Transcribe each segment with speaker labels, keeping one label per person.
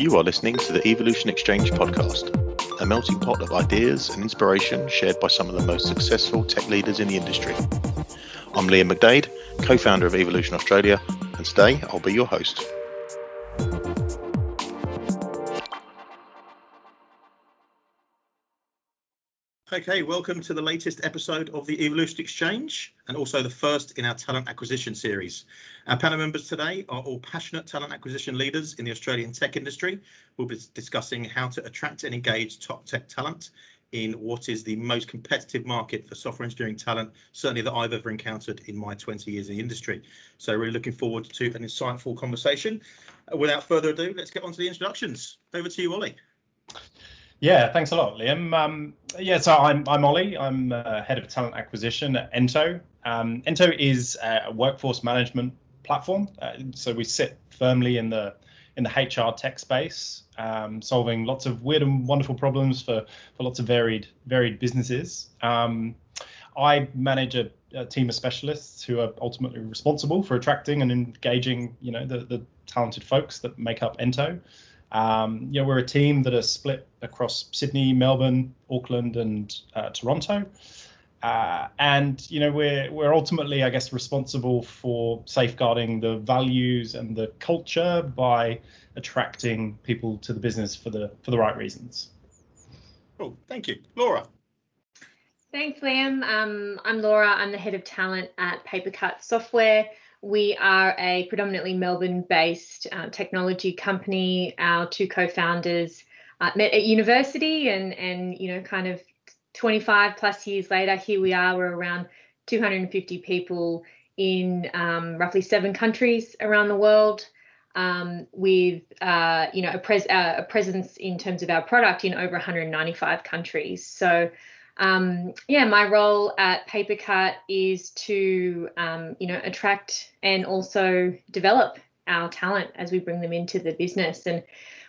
Speaker 1: You are listening to the Evolution Exchange podcast, a melting pot of ideas and inspiration shared by some of the most successful tech leaders in the industry. I'm Liam McDade, co founder of Evolution Australia, and today I'll be your host. Okay, welcome to the latest episode of the Evolution Exchange and also the first in our talent acquisition series. Our panel members today are all passionate talent acquisition leaders in the Australian tech industry. We'll be discussing how to attract and engage top tech talent in what is the most competitive market for software engineering talent, certainly that I've ever encountered in my 20 years in the industry. So really looking forward to an insightful conversation. Without further ado, let's get on to the introductions. Over to you, Ollie.
Speaker 2: Yeah, thanks a lot, Liam. Um, yeah, so I'm I'm Ollie. I'm uh, head of talent acquisition at Ento. Um, Ento is a workforce management platform. Uh, so we sit firmly in the in the HR tech space, um, solving lots of weird and wonderful problems for for lots of varied varied businesses. Um, I manage a, a, team of specialists who are ultimately responsible for attracting and engaging, you know, the the talented folks that make up Ento. Um, you know, we're a team that are split across Sydney, Melbourne, Auckland, and uh, Toronto. Uh, and you know we're we're ultimately, I guess, responsible for safeguarding the values and the culture by attracting people to the business for the for the right reasons.
Speaker 1: Oh, thank you, Laura.
Speaker 3: Thanks, Liam. Um, I'm Laura. I'm the head of talent at Papercut Software. We are a predominantly Melbourne based uh, technology company. Our two co founders uh, met at university, and, and, you know, kind of 25 plus years later, here we are. We're around 250 people in um, roughly seven countries around the world. Um, with uh, you know a, pres- uh, a presence in terms of our product in over 195 countries. So um, yeah, my role at Papercut is to, um, you know, attract and also develop our talent as we bring them into the business. And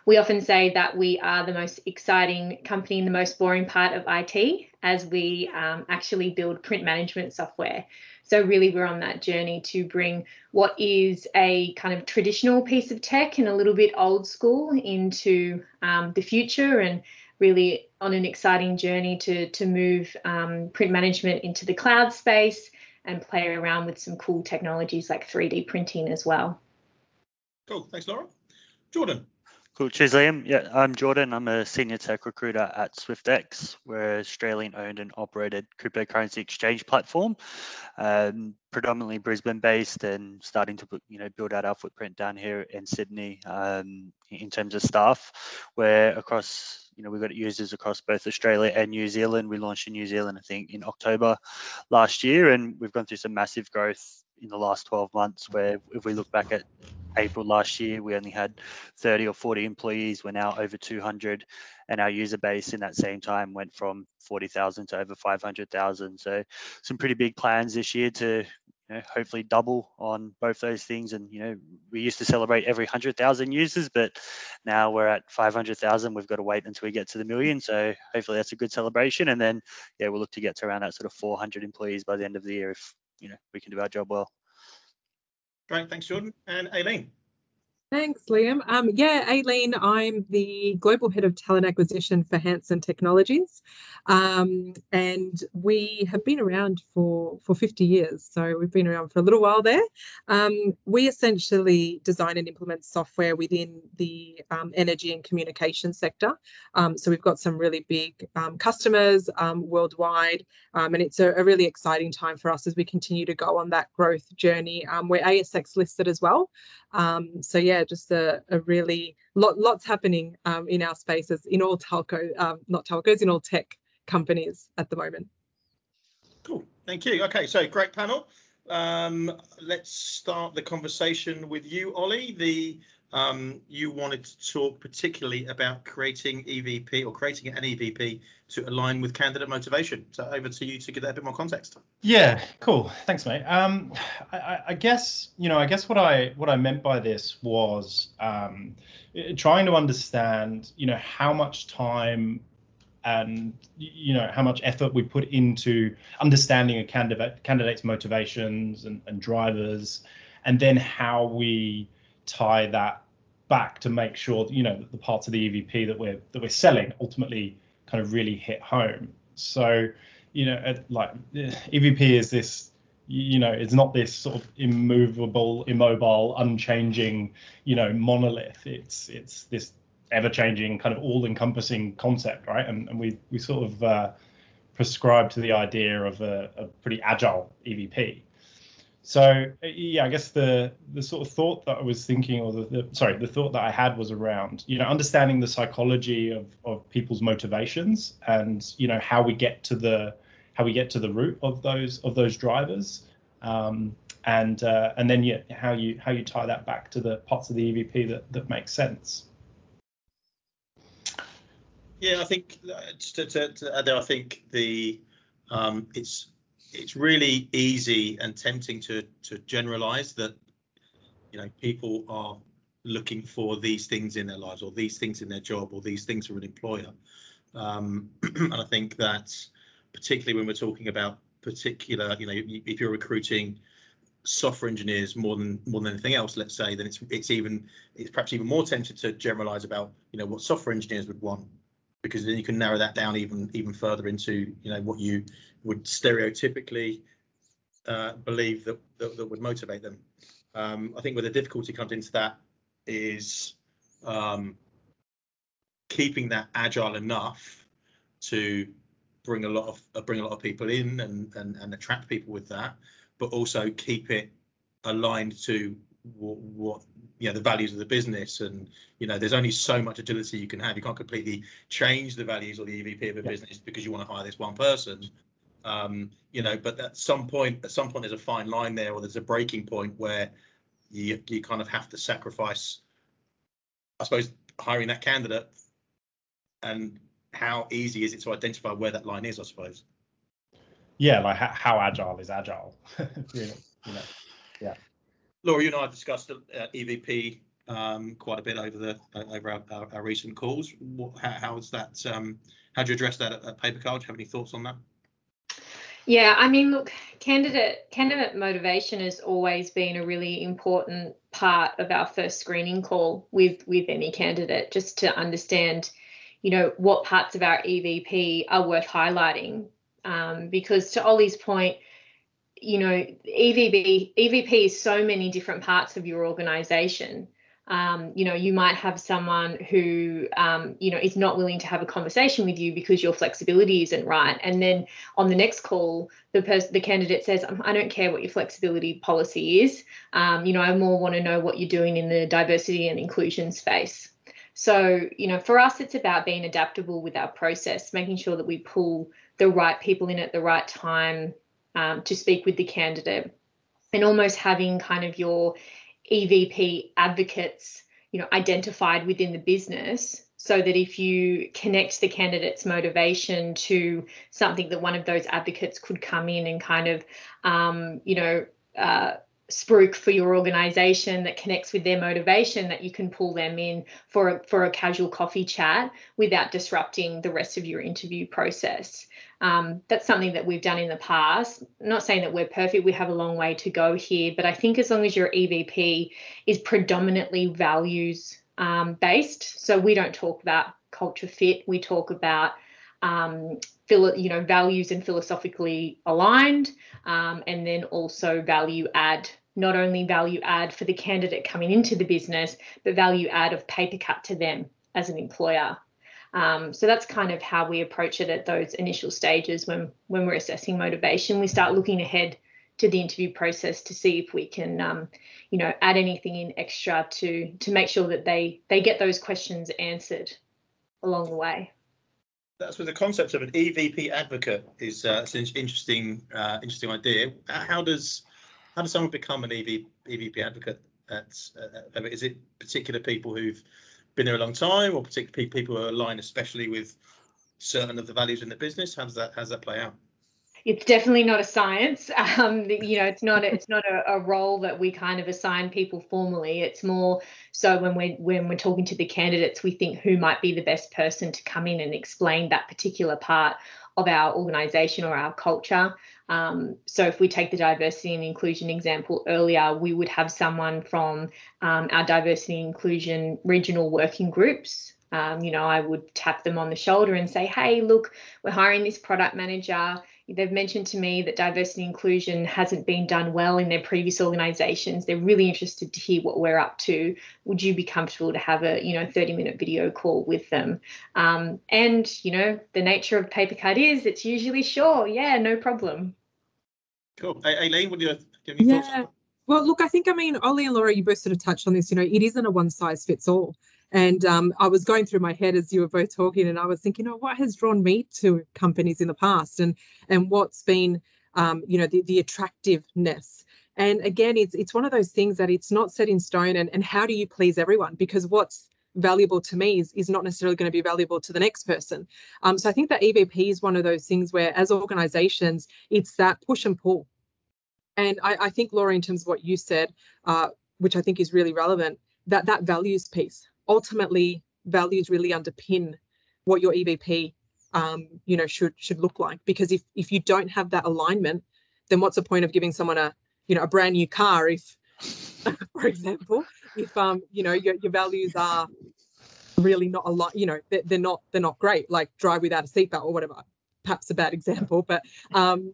Speaker 3: we often say that we are the most exciting company in the most boring part of IT as we um, actually build print management software. So, really, we're on that journey to bring what is a kind of traditional piece of tech and a little bit old school into um, the future and really on an exciting journey to to move um, print management into the cloud space and play around with some cool technologies like 3D printing as well.
Speaker 1: Cool, thanks, Laura. Jordan.
Speaker 4: Cool. Cheers, Liam. Yeah, I'm Jordan. I'm a senior tech recruiter at Swyftx. We're Australian owned and operated cryptocurrency exchange platform, um, predominantly Brisbane based and starting to you know build out our footprint down here in Sydney um, in terms of staff. We're across you know we've got users across both Australia and New Zealand. We launched in New Zealand I think in October last year, and we've gone through some massive growth in the last 12 months. Where if we look back at April last year, we only had 30 or 40 employees. We're now over 200, and our user base in that same time went from 40,000 to over 500,000. So, some pretty big plans this year to you know, hopefully double on both those things. And you know, we used to celebrate every 100,000 users, but now we're at 500,000. We've got to wait until we get to the million. So hopefully that's a good celebration. And then yeah, we'll look to get to around that sort of 400 employees by the end of the year if you know we can do our job well.
Speaker 1: Great, thanks, Jordan. And Aileen.
Speaker 5: Thanks, Liam. Um, yeah, Aileen, I'm the global head of talent acquisition for Hansen Technologies, um, and we have been around for for 50 years. So we've been around for a little while there. Um, we essentially design and implement software within the um, energy and communication sector. Um, so we've got some really big um, customers worldwide, and it's a, a, really exciting time for us as we continue to go on that growth journey. we're ASX listed as well. so yeah just a, a really lot lots happening um, in our spaces in all telco, um, not telcos, in all tech companies at the moment.
Speaker 1: Cool, thank you. Okay, so great panel. Um, let's start the conversation with you, Ollie. The um, you wanted to talk particularly about creating EVP or creating an EVP to align with candidate motivation. So over to you to give that a bit more context.
Speaker 2: Yeah, cool. Thanks, mate. Um, I, I, guess you know, I guess what I what I meant by this was um, trying to understand, you know, how much time and you know how much effort we put into understanding a candidate candidate's motivations and, and drivers, and then how we tie that back to make sure that, you know that the parts of the EVP that we're that we're selling ultimately kind of really hit home. So, you know, like EVP is this, you know, it's not this sort of immovable, immobile, unchanging, you know, monolith. It's it's this ever-changing kind of all-encompassing concept, right? And and we we sort of uh, prescribe to the idea of a, a pretty agile EVP. So yeah, I guess the the sort of thought that I was thinking, or the, the, sorry, the thought that I had was around you know understanding the psychology of of people's motivations and you know how we get to the how we get to the root of those of those drivers, um, and uh, and then yeah, how you how you tie that back to the parts of the EVP that that make sense.
Speaker 1: Yeah, I think uh, to, to, to I think the um, it's it's really easy and tempting to to generalize that you know people are looking for these things in their lives or these things in their job or these things for an employer. Um, and i think that particularly when we're talking about particular you know if you're recruiting software engineers more than more than anything else let's say then it's it's even it's perhaps even more tempted to generalize about you know what software engineers would want because then you can narrow that down even even further into you know what you would stereotypically uh, believe that, that, that would motivate them. Um, I think where the difficulty comes into that is um, keeping that agile enough to bring a lot of uh, bring a lot of people in and, and and attract people with that, but also keep it aligned to what, what you know the values of the business and you know there's only so much agility you can have you can't completely change the values or the evp of a yeah. business because you want to hire this one person um, you know but at some point at some point there's a fine line there or there's a breaking point where you you kind of have to sacrifice i suppose hiring that candidate and how easy is it to identify where that line is i suppose
Speaker 2: yeah like how, how agile is agile really you know yeah
Speaker 1: Laura, you and I have discussed uh, EVP um, quite a bit over the uh, over our, our, our, recent calls. What, how, how is that? Um, how do you address that at, at PaperCut? Do you have any thoughts on that?
Speaker 3: Yeah, I mean, look, candidate candidate motivation has always been a really important part of our first screening call with with any candidate, just to understand, you know, what parts of our EVP are worth highlighting. Um, because to Ollie's point, you know, EVP EVP is so many different parts of your organization. Um, you know, you might have someone who, um, you know, is not willing to have a conversation with you because your flexibility isn't right. And then on the next call, the person, the candidate says, I don't care what your flexibility policy is. Um, you know, I more want to know what you're doing in the diversity and inclusion space. So, you know, for us, it's about being adaptable with our process, making sure that we pull the right people in at the right time, um, to speak with the candidate and almost having kind of your EVP advocates, you know, identified within the business so that if you connect the candidate's motivation to something that one of those advocates could come in and kind of, um, you know, uh, spruik for your organization that connects with their motivation that you can pull them in for a, for a casual coffee chat without disrupting the rest of your interview process um, that's something that we've done in the past. not saying that we're perfect, we have a long way to go here, but I think as long as your EVP is predominantly values um, based, so we don't talk about culture fit, we talk about um, you know values and philosophically aligned, um, and then also value add. Not only value add for the candidate coming into the business, but value add of paper cut to them as an employer. Um, so that's kind of how we approach it at those initial stages when when we're assessing motivation. We start looking ahead to the interview process to see if we can, um, you know, add anything in extra to to make sure that they they get those questions answered along the way.
Speaker 1: That's with the concept of an EVP advocate is uh, an interesting uh, interesting idea. How does how does someone become an EV, EVP advocate? At, uh, is it particular people who've been there a long time, or particularly people who are aligned, especially with certain of the values in the business? How does that how does that play out?
Speaker 3: It's definitely not a science. Um, you know, it's not a, it's not a, a, role that we kind of assign people formally. It's more so when we're when we're talking to the candidates, we think who might be the best person to come in and explain that particular part of our organisation or our culture. Um, so if we take the diversity and inclusion example earlier, we would have someone from um, our diversity and inclusion regional working groups. Um, you know, I would tap them on the shoulder and say, hey, look, we're hiring this product manager they've mentioned to me that diversity inclusion hasn't been done well in their previous organizations they're really interested to hear what we're up to would you be comfortable to have a you know 30 minute video call with them um, and you know the nature of paper cut is it's usually sure yeah no problem
Speaker 1: cool Aileen, what do you have
Speaker 5: yeah. Thoughts? Well, look, I think, I mean, Ollie and Laura, you both sort of touched on this. You know, it isn't a one size fits all. And um, I was going through my head as you were both talking, and I was thinking, oh, what has drawn me to companies in the past, and and what's been, um, you know, the the attractiveness. And again, it's it's one of those things that it's not set in stone. And and how do you please everyone? Because what's valuable to me is, is not necessarily going to be valuable to the next person. Um, so I think that EVP is one of those things where, as organizations, it's that push and pull. And I, I think, Laura, in terms of what you said, uh, which I think is really relevant, that that values piece ultimately values really underpin what your EVP um, you know should should look like. Because if if you don't have that alignment then what's the point of giving someone a you know a brand new car if for example if um you know your, your values are really not a lot you know they're, they're not they're not great like drive without a seatbelt or whatever. Perhaps a bad example but um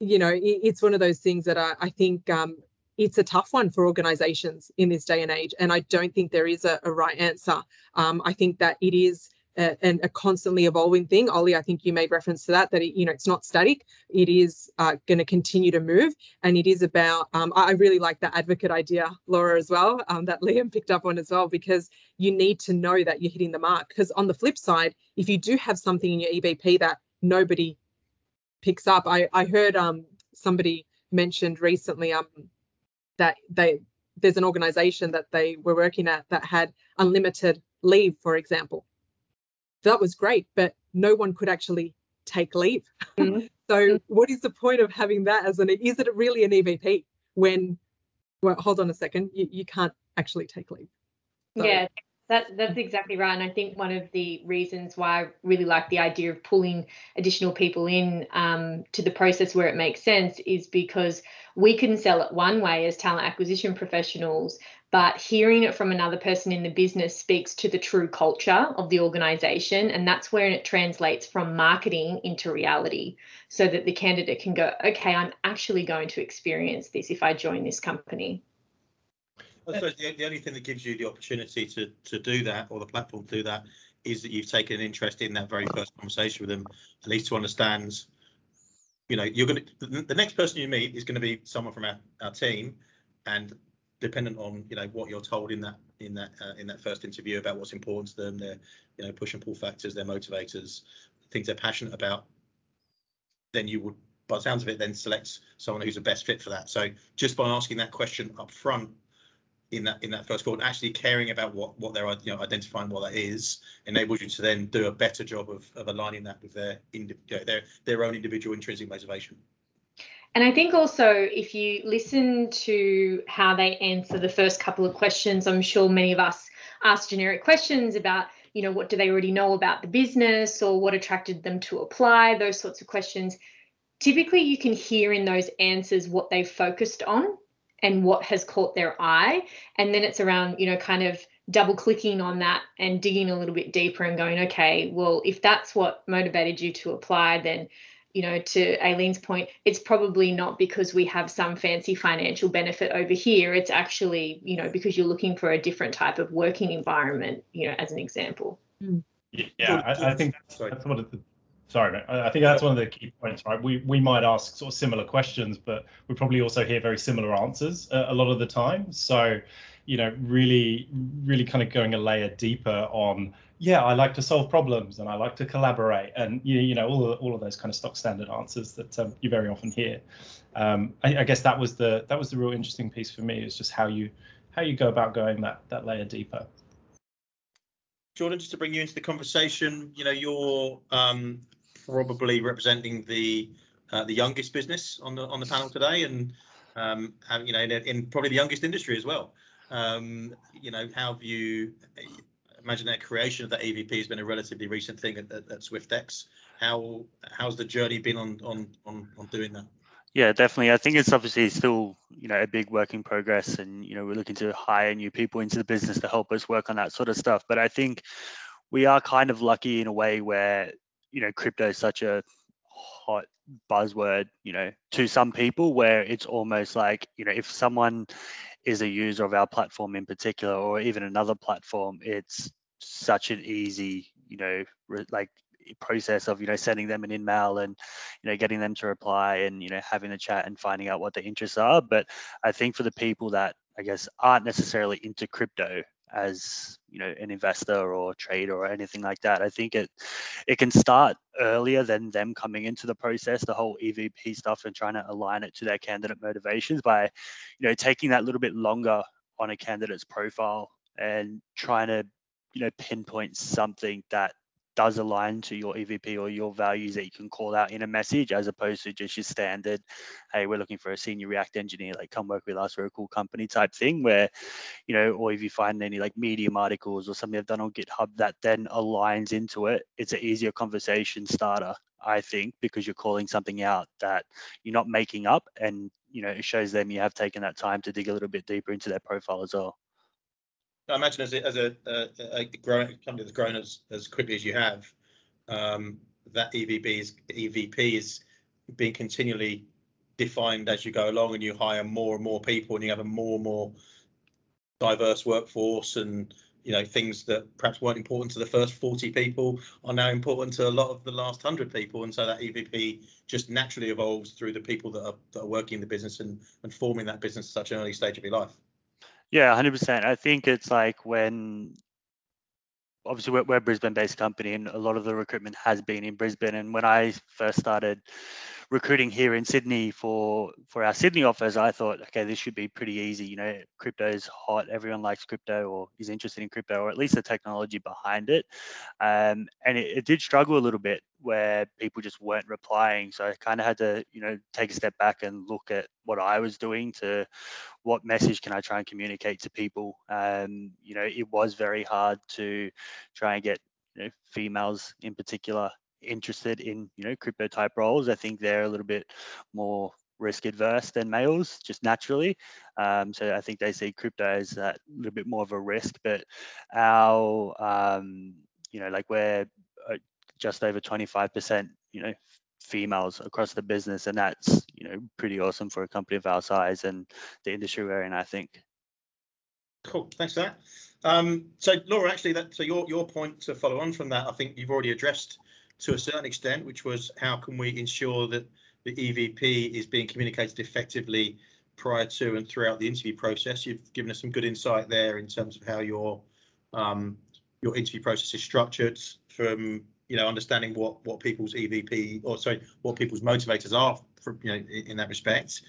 Speaker 5: you know it, it's one of those things that I, I think um it's a tough one for organizations in this day and age. And I don't think there is a, a right answer. Um, I think that it is a, a, constantly evolving thing. Ollie, I think you made reference to that, that it, you know, it's not static. It is uh, going to continue to move. And it is about, um, I really like that advocate idea, Laura, as well, um, that Liam picked up on as well, because you need to know that you're hitting the mark. Because on the flip side, if you do have something in your EVP that nobody picks up, I, I heard um, somebody mentioned recently, um, that they there's an organization that they were working at that had unlimited leave, for example. That was great, but no one could actually take leave. Mm-hmm. so what is the point of having that as an is it really an EVP when well hold on a second, you, you can't actually take leave.
Speaker 3: So, yeah, that, that's exactly right. And I think one of the reasons why I really like the idea of pulling additional people in um, to the process where it makes sense is because we can sell it one way as talent acquisition professionals, but hearing it from another person in the business speaks to the true culture of the organization. And that's where it translates from marketing into reality so that the candidate can go, okay, I'm actually going to experience this if I join this company.
Speaker 1: I suppose the, the only thing that gives you the opportunity to to do that, or the platform to do that, is that you've taken an interest in that very first conversation with them, at least to understand. You know, you're going to the, next person you meet is going to be someone from our, our team, and dependent on you know what you're told in that in that uh, in that first interview about what's important to them, their you know push and pull factors, their motivators, things they're passionate about, then you would, by the sounds of it, then select someone who's the best fit for that. So just by asking that question up front in that in that first call actually caring about what what they're you know identifying what that is enables you to then do a better job of, of aligning that with their their their own individual intrinsic motivation
Speaker 3: and I think also if you listen to how they answer the first couple of questions, I'm sure many of us ask generic questions about, you know, what do they already know about the business or what attracted them to apply, those sorts of questions. Typically, you can hear in those answers what they've focused on and what has caught their eye. And then it's around, you know, kind of double clicking on that and digging a little bit deeper and going, okay, well, if that's what motivated you to apply, then you know, to Aileen's point, it's probably not because we have some fancy financial benefit over here. It's actually, you know, because you're looking for a different type of working environment, you know, as an example. Hmm.
Speaker 2: Yeah, I, I think that's, that's one of the sorry, I think that's one of the key points, right? We we might ask sort of similar questions, but we probably also hear very similar answers uh, a lot of the time. So, you know, really, really kind of going a layer deeper on, yeah, I like to solve problems and I like to collaborate, and you you know all of, all of those kind of stock standard answers that um, you very often hear. Um, I, I guess that was the that was the real interesting piece for me is just how you how you go about going that that layer deeper.
Speaker 1: Jordan, just to bring you into the conversation, you know, you're um, probably representing the uh, the youngest business on the on the panel today, and um, you know, in, in, probably the youngest industry as well. Um, you know, how have you imagine that creation of that EVP has been a relatively recent thing at, at, at Swyftx? How how's the journey been on on on on doing that?
Speaker 4: Yeah, definitely. I think it's obviously still, you know, a big work in progress and, you know, we're looking to hire new people into the business to help us work on that sort of stuff. But I think we are kind of lucky in a way where, you know, crypto is such a hot buzzword, you know, to some people where it's almost like, you know, if someone is a user of our platform in particular or even another platform, it's such an easy, you know, like process of you know sending them an email and you know getting them to reply and you know having a chat and finding out what their interests are. But i think for the people that i guess aren't necessarily into crypto as you know an investor or trader or anything like that i think it it can start earlier than them coming into the process the whole evp stuff and trying to align it to their candidate motivations by you know taking that little bit longer on a candidate's profile and trying to you know pinpoint something that does align to your EVP or your values that you can call out in a message as opposed to just your standard, hey, we're looking for a senior React engineer, like come work with us, we're a cool company type thing where, you know, or if you find any like medium articles or something they've done on GitHub that then aligns into it, it's an easier conversation starter, I think, because you're calling something out that you're not making up and, you know, it shows them you have taken that time to dig a little bit deeper into their profile as well.
Speaker 1: I imagine as a, as a, a, a growing company that's grown as, as quickly as you have, um, that EVP is EVP is being continually defined as you go along, and you hire more and more people, and you have a more and more diverse workforce, and you know things that perhaps weren't important to the first 40 people are now important to a lot of the last 100 people, and so that EVP just naturally evolves through the people that are, that are working in the business and, and forming that business at such an early stage of your life.
Speaker 4: Yeah, 100%. I think it's like when obviously we're, a Brisbane-based company, and a lot of the recruitment has been in Brisbane. And when I first started recruiting here in Sydney for for our Sydney office, I thought, okay, this should be pretty easy. You know, crypto is hot. Everyone likes crypto or is interested in crypto, or at least the technology behind it. Um, and it, it did struggle a little bit where people just weren't replying. So I kind of had to, you know, take a step back and look at what I was doing to what message can I try and communicate to people. Um, you know, it was very hard to try and get you know, females in particular interested in you know crypto type roles. I think they're a little bit more risk adverse than males just naturally. Um, so I think they see crypto as a little bit more of a risk. But our um, you know like we're uh, just over 25%, you know, females across the business, and that's you know pretty awesome for a company of our size and the industry we're in. I think.
Speaker 1: Cool, thanks for that. Um, so Laura, actually, that so your your point to follow on from that, I think you've already addressed to a certain extent, which was how can we ensure that the EVP is being communicated effectively prior to and throughout the interview process. You've given us some good insight there in terms of how your um, your interview process is structured from you know understanding what what people's EVP or sorry what people's motivators are you know in, in that respect.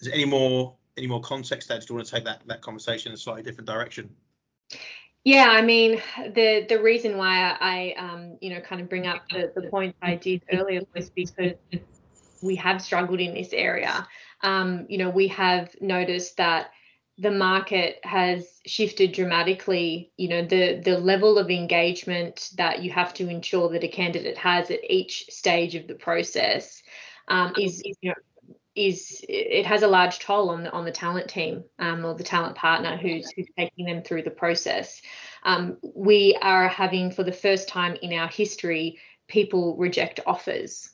Speaker 1: Is there any more any more context there? Do you want to take that that conversation in a slightly different direction?
Speaker 3: Yeah, I mean the the reason why I um you know kind of bring up the the point I did earlier was because we have struggled in this area. Um, you know, we have noticed that the market has shifted dramatically you know the the level of engagement that you have to ensure that a candidate has at each stage of the process um, is, is you know is it has a large toll on the on the talent team um, or the talent partner who's who's taking them through the process. Um, we are having for the first time in our history people reject offers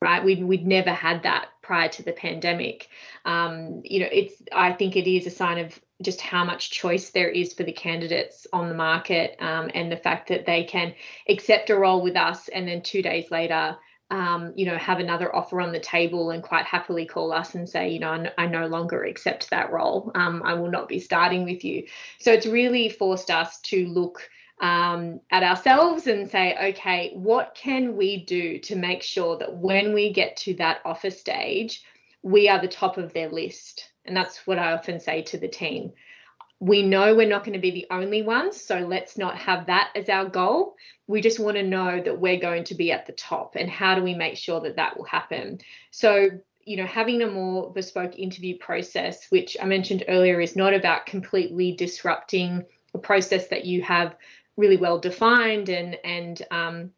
Speaker 3: right? We'd, we'd never had that prior to the pandemic. Um, you know, it's I think it is a sign of just how much choice there is for the candidates on the market um, and the fact that they can accept a role with us and then two days later um, you know, have another offer on the table and quite happily call us and say, you know, I no longer accept that role. Um, I will not be starting with you. So it's really forced us to look um, at ourselves and say, okay, what can we do to make sure that when we get to that offer stage, we are the top of their list? And that's what I often say to the team. We know we're not going to be the only ones, so let's not have that as our goal. We just want to know that we're going to be at the top, and how do we make sure that that will happen? So, you know, having a more bespoke interview process, which I mentioned earlier, is not about completely disrupting a process that you have really well defined and and um,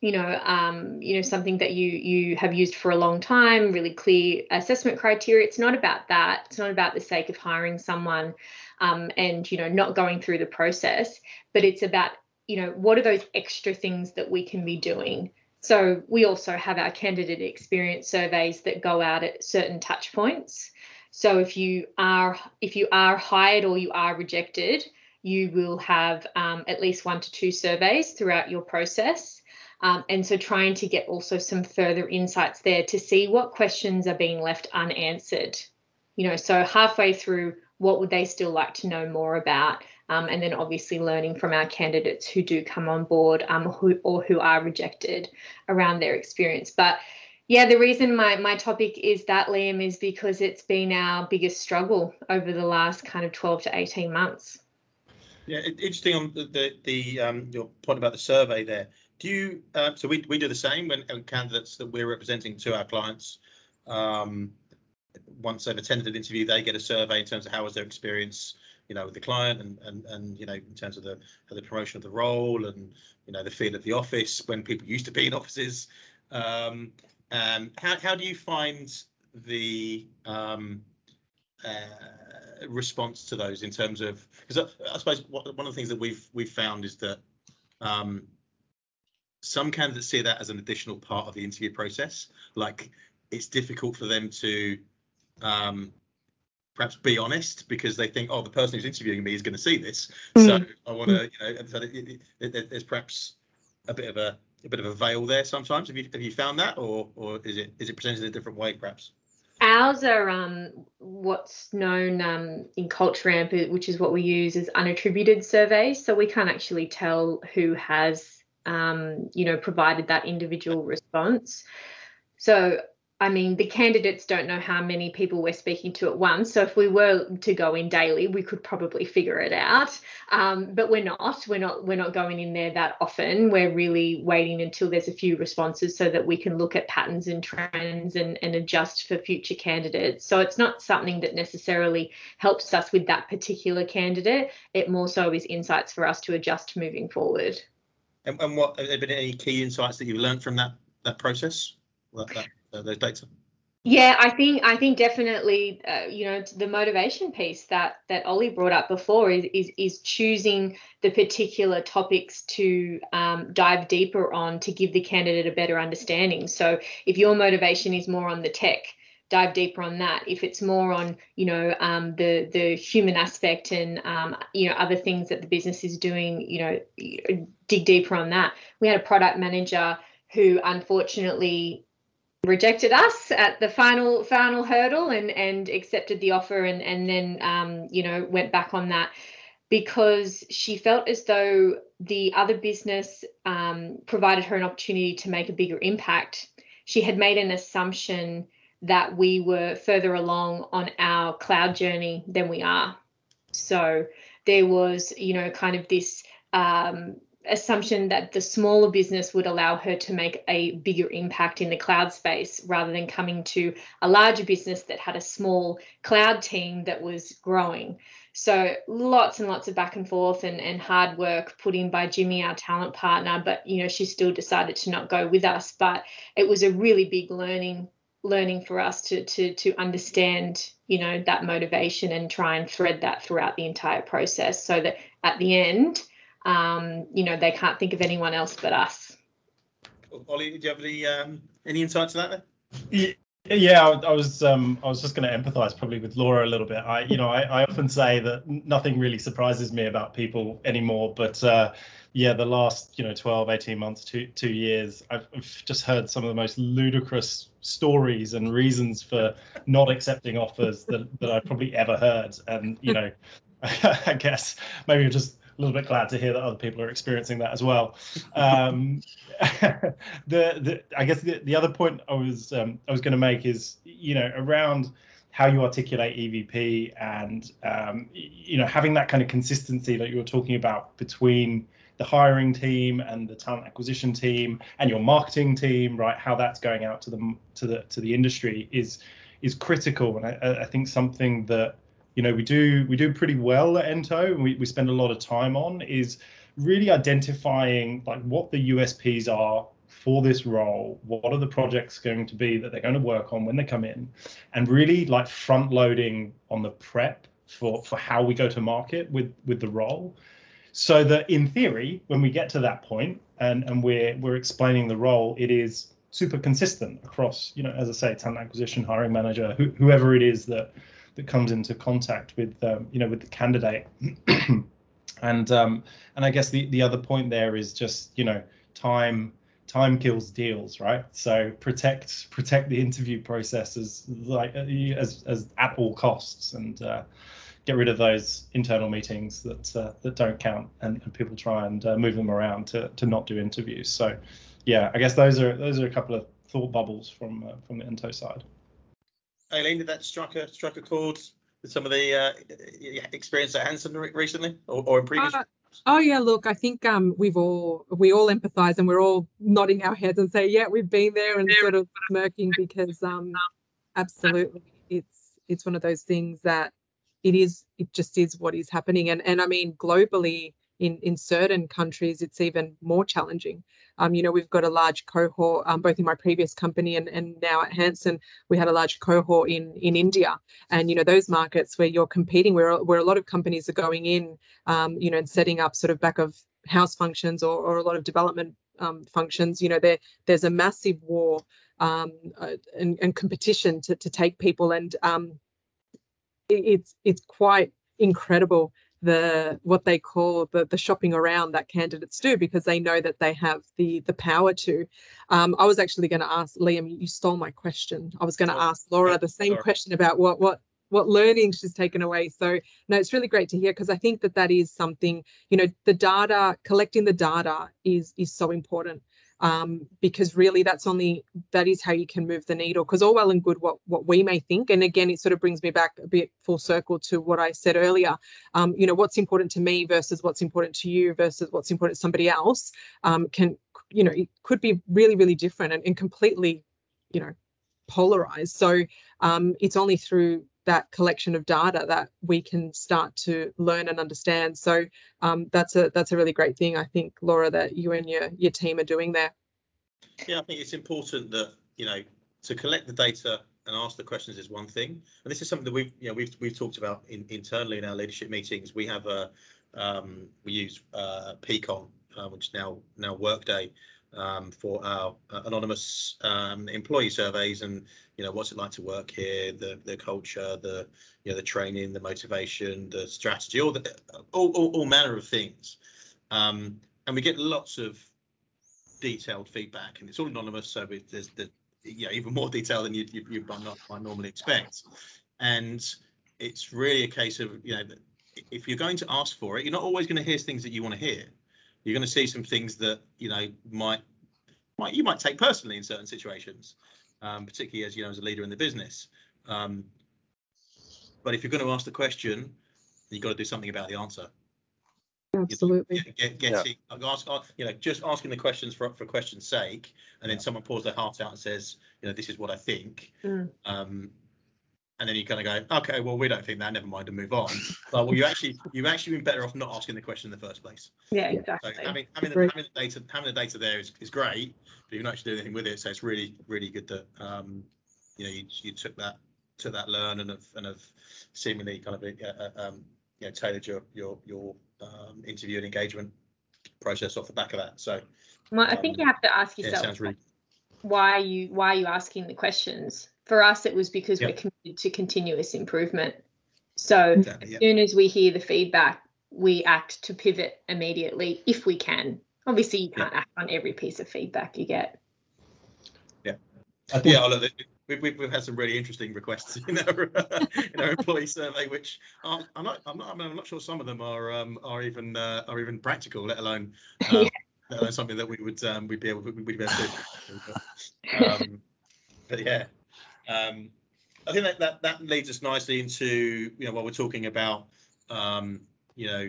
Speaker 3: you know, um, you know, something that you you have used for a long time, really clear assessment criteria. It's not about that. It's not about the sake of hiring someone um, and you know not going through the process, but it's about you know what are those extra things that we can be doing. So we also have our candidate experience surveys that go out at certain touch points. So if you are if you are hired or you are rejected, you will have um, at least one to two surveys throughout your process. Um, and so trying to get also some further insights there to see what questions are being left unanswered. You know, so halfway through, what would they still like to know more about? Um, and then obviously learning from our candidates who do come on board um, who, or who are rejected around their experience. But yeah, the reason my, my topic is that, Liam, is because it's been our biggest struggle over the last kind of 12 to 18 months.
Speaker 1: Yeah, interesting on the the, the um, your point about the survey there. Do you uh, so we we do the same when, when candidates that we're representing to our clients. Um, once they've attended an interview, they get a survey in terms of how was their experience, you know, with the client and and and you know in terms of the the promotion of the role and you know the feel of the office when people used to be in offices. Um, and how how do you find the um, uh, response to those in terms of because I, I, suppose one of the things that we've we've found is that um, some candidates see that as an additional part of the interview process. Like it's difficult for them to um, perhaps be honest because they think, oh, the person who's interviewing me is going to see this, mm. so I want to, you know, so it, it, it, there's perhaps a bit of a a bit of a veil there sometimes. Have you have you found that, or or is it is it presented in a different way, perhaps?
Speaker 3: Ours are um, what's known um, in Culture Amp, which is what we use as unattributed surveys. So we can't actually tell who has, um, you know, provided that individual response. So I mean, the candidates don't know how many people we're speaking to at once. So if we were to go in daily, we could probably figure it out. Um, but we're not. We're not. We're not going in there that often. We're really waiting until there's a few responses so that we can look at patterns and trends and, and adjust for future candidates. So it's not something that necessarily helps us with that particular candidate. It more so is insights for us to adjust moving forward.
Speaker 1: And, and what have been any key insights that you've learned from that that process? That, those data?
Speaker 3: Yeah, I think I think definitely, uh, you know, the motivation piece that that Ollie brought up before is is, is choosing the particular topics to um, dive deeper on to give the candidate a better understanding. So if your motivation is more on the tech, dive deeper on that. If it's more on, you know, um, the the human aspect and um, you know other things that the business is doing, you know, dig deeper on that. We had a product manager who unfortunately rejected us at the final final hurdle and and accepted the offer and and then um, you know went back on that because she felt as though the other business um, provided her an opportunity to make a bigger impact. She had made an assumption that we were further along on our cloud journey than we are. So there was, you know, kind of this um, assumption that the smaller business would allow her to make a bigger impact in the cloud space rather than coming to a larger business that had a small cloud team that was growing. So lots and lots of back and forth and, and hard work put in by Jimmy, our talent partner, but you know, she still decided to not go with us. But it was a really big learning learning for us to to to understand you know that motivation and try and thread that throughout the entire process so that at the end um, you know, they can't think of anyone else but us.
Speaker 1: Ollie, do you have any um, any insight to that?
Speaker 2: Then? Yeah, I was um, I was just going to empathise probably with Laura a little bit. I you know I, I often say that nothing really surprises me about people anymore, but uh, yeah, the last you know 12, 18 months, two two years, I've, I've just heard some of the most ludicrous stories and reasons for not accepting offers that that I've probably ever heard, and you know, I guess maybe just a little bit glad to hear that other people are experiencing that as well. Um, the, the I guess the, the other point I was um, I was going to make is you know around how you articulate EVP and um, you know having that kind of consistency that you were talking about between the hiring team and the talent acquisition team and your marketing team, right? How that's going out to the to the to the industry is is critical, and I, I think something that you know we do we do pretty well at Ento, and we, we spend a lot of time on is really identifying like what the USPs are for this role what are the projects going to be that they're going to work on when they come in and really like front loading on the prep for for how we go to market with with the role. So that in theory when we get to that point and and we're we're explaining the role it is super consistent across you know as i say talent acquisition hiring manager who, whoever it is that that comes into contact with um, you know with the candidate. And um, and i guess the the other point there is just you know time time kills deals right? So protect protect the interview process as like as as at all costs and uh, get rid of those internal meetings that uh, that don't count and, and people try and uh, move them around to to not do interviews. So yeah i guess those are those are a couple of thought bubbles from uh, from the Ento side
Speaker 1: Aileen, did that strike a strike a chord with some of the uh, experience at Hansen recently, or, or in previous? Uh,
Speaker 5: oh yeah, look, I think um, we've all we all empathise and we're all nodding our heads and say, yeah, we've been there and sort of smirking because um, absolutely, it's it's one of those things that it is it just is what is happening and and I mean globally in in certain countries it's even more challenging. Um, you know we've got a large cohort um, both in my previous company and, and now at Hansen we had a large cohort in in India. And you know those markets where you're competing where, where a lot of companies are going in um, you know and setting up sort of back of house functions or, or a lot of development um, functions you know there there's a massive war um, uh, and, and, competition to, to take people. And um, it, it's it's quite incredible the what they call the the shopping around that candidates do because they know that they have the the power to. Um, I was actually going to ask Liam. You stole my question. I was going to oh, ask Laura the same sorry. question about what what what learning she's taken away. So no, it's really great to hear because I think that that is something you know the data collecting the data is is so important um, because really that's only that is how you can move the needle because all well and good what what we may think and again it sort of brings me back a bit full circle to what i said earlier um, you know what's important to me versus what's important to you versus what's important to somebody else um, can you know it could be really really different and, and completely you know polarized. So um, it's only through that collection of data that we can start to learn and understand. So um, that's a that's a really great thing, I think, Laura, that you and your your team are doing there.
Speaker 1: Yeah, I think it's important that you know to collect the data and ask the questions is one thing, and this is something that we've you know we've we've talked about in, internally in our leadership meetings. We have a um, we use uh, uh, which is now now Workday, um, for our uh, anonymous um, employee surveys and you know what's it like to work here the the culture the you know the training the motivation the strategy all the all, all, all manner of things. Um, and we get lots of detailed feedback and it's all anonymous so there's the yeah even more detail than you you, you might, might normally expect. And it's really a case of you know if you're going to ask for it you're not always going to hear things that you want to hear. You're going to see some things that you know might might you might take personally in certain situations, um, particularly as you know as a leader in the business. Um, but if you're going to ask the question, you've got to do something about the answer.
Speaker 5: Absolutely.
Speaker 1: You know, get, get, yeah. ask, you know, just asking the questions for for question's sake, and then someone pours their heart out and says, you know, this is what I think. Mm. Um, and then you kind of go, okay, well, we don't think that. Never mind, and move on. But well, you actually you actually been better off not asking the question in the first place.
Speaker 3: Yeah, exactly.
Speaker 1: So having having the, having the data having the data there is, is great, but you can actually do anything with it. So it's really really good that um, you know you, you took that took that learn and have and have seemingly kind of uh, uh, um, you know tailored your your your um, interview and engagement process off the back of that. So
Speaker 3: well, I think um, you have to ask yourself yeah, really... why are you why are you asking the questions for us, it was because yep. we're committed to continuous improvement. So exactly, yep. as soon as we hear the feedback, we act to pivot immediately if we can. Obviously, you can't act on every piece of feedback you get.
Speaker 1: Yeah, I think, yeah. We've, we've, we've had some really interesting requests in our in our employee survey, which are, I'm not I'm not I'm not sure some of them are um, are even uh, are even practical, let alone um, yeah. let alone something that we would um, we'd be able we'd be able to. But, um, but yeah, um, I think that, that that leads us nicely into you know while we're talking about um, you know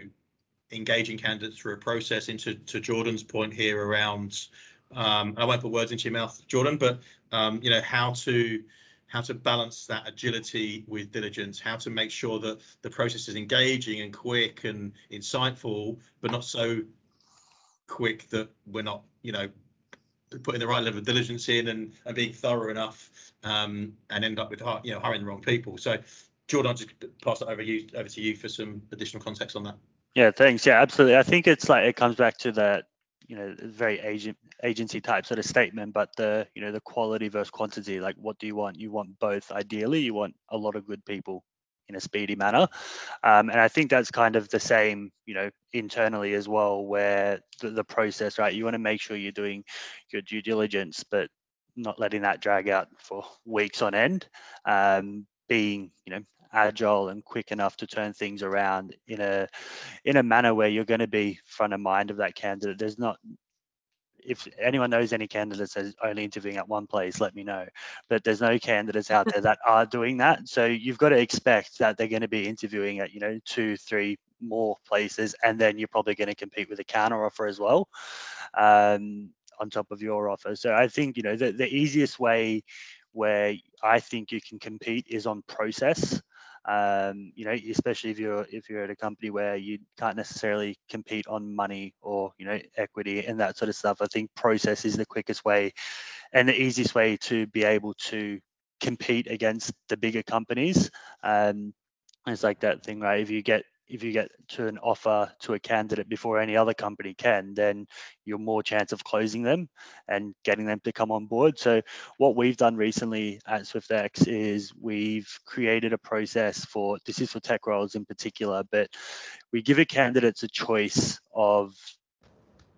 Speaker 1: engaging candidates through a process into to Jordan's point here around um, I won't put words into your mouth, Jordan, but um, you know how to how to balance that agility with diligence, how to make sure that the process is engaging and quick and insightful, but not so quick that we're not you know putting the right level of diligence in and, and being thorough enough um, and end up with you know hiring the wrong people. So Jordan, I'll just pass it over you over to you for some additional context on that.
Speaker 4: Yeah, thanks. Yeah, absolutely. I think it's like it comes back to that you know very agent agency type sort of statement but the you know the quality versus quantity like what do you want you want both ideally you want a lot of good people in a speedy manner. Um, and i think that's kind of the same you know internally as well where the, the process right you want to make sure you're doing your due diligence but not letting that drag out for weeks on end. Um, being you know agile and quick enough to turn things around in a in a manner where you're going to be front of mind of that candidate. There's not if anyone knows any candidates that's only interviewing at one place, let me know. But there's no candidates out there that are doing that. So you've got to expect that they're going to be interviewing at, you know, two, three more places, and then you're probably going to compete with a counter offer as well. Um, on top of your offer. So I think, you know, the, the easiest way where I think you can compete is on process um, you know especially if you're if you're at a company where you can't necessarily compete on money or you know equity and that sort of stuff i think process is the quickest way and the easiest way to be able to compete against the bigger companies. Um, it's like that thing right? If you get if you get to an offer to a candidate before any other company can, then you're more chance of closing them and getting them to come on board. So what we've done recently at Swyftx is we've created a process for this is for tech roles in particular, but we give a candidates a choice of,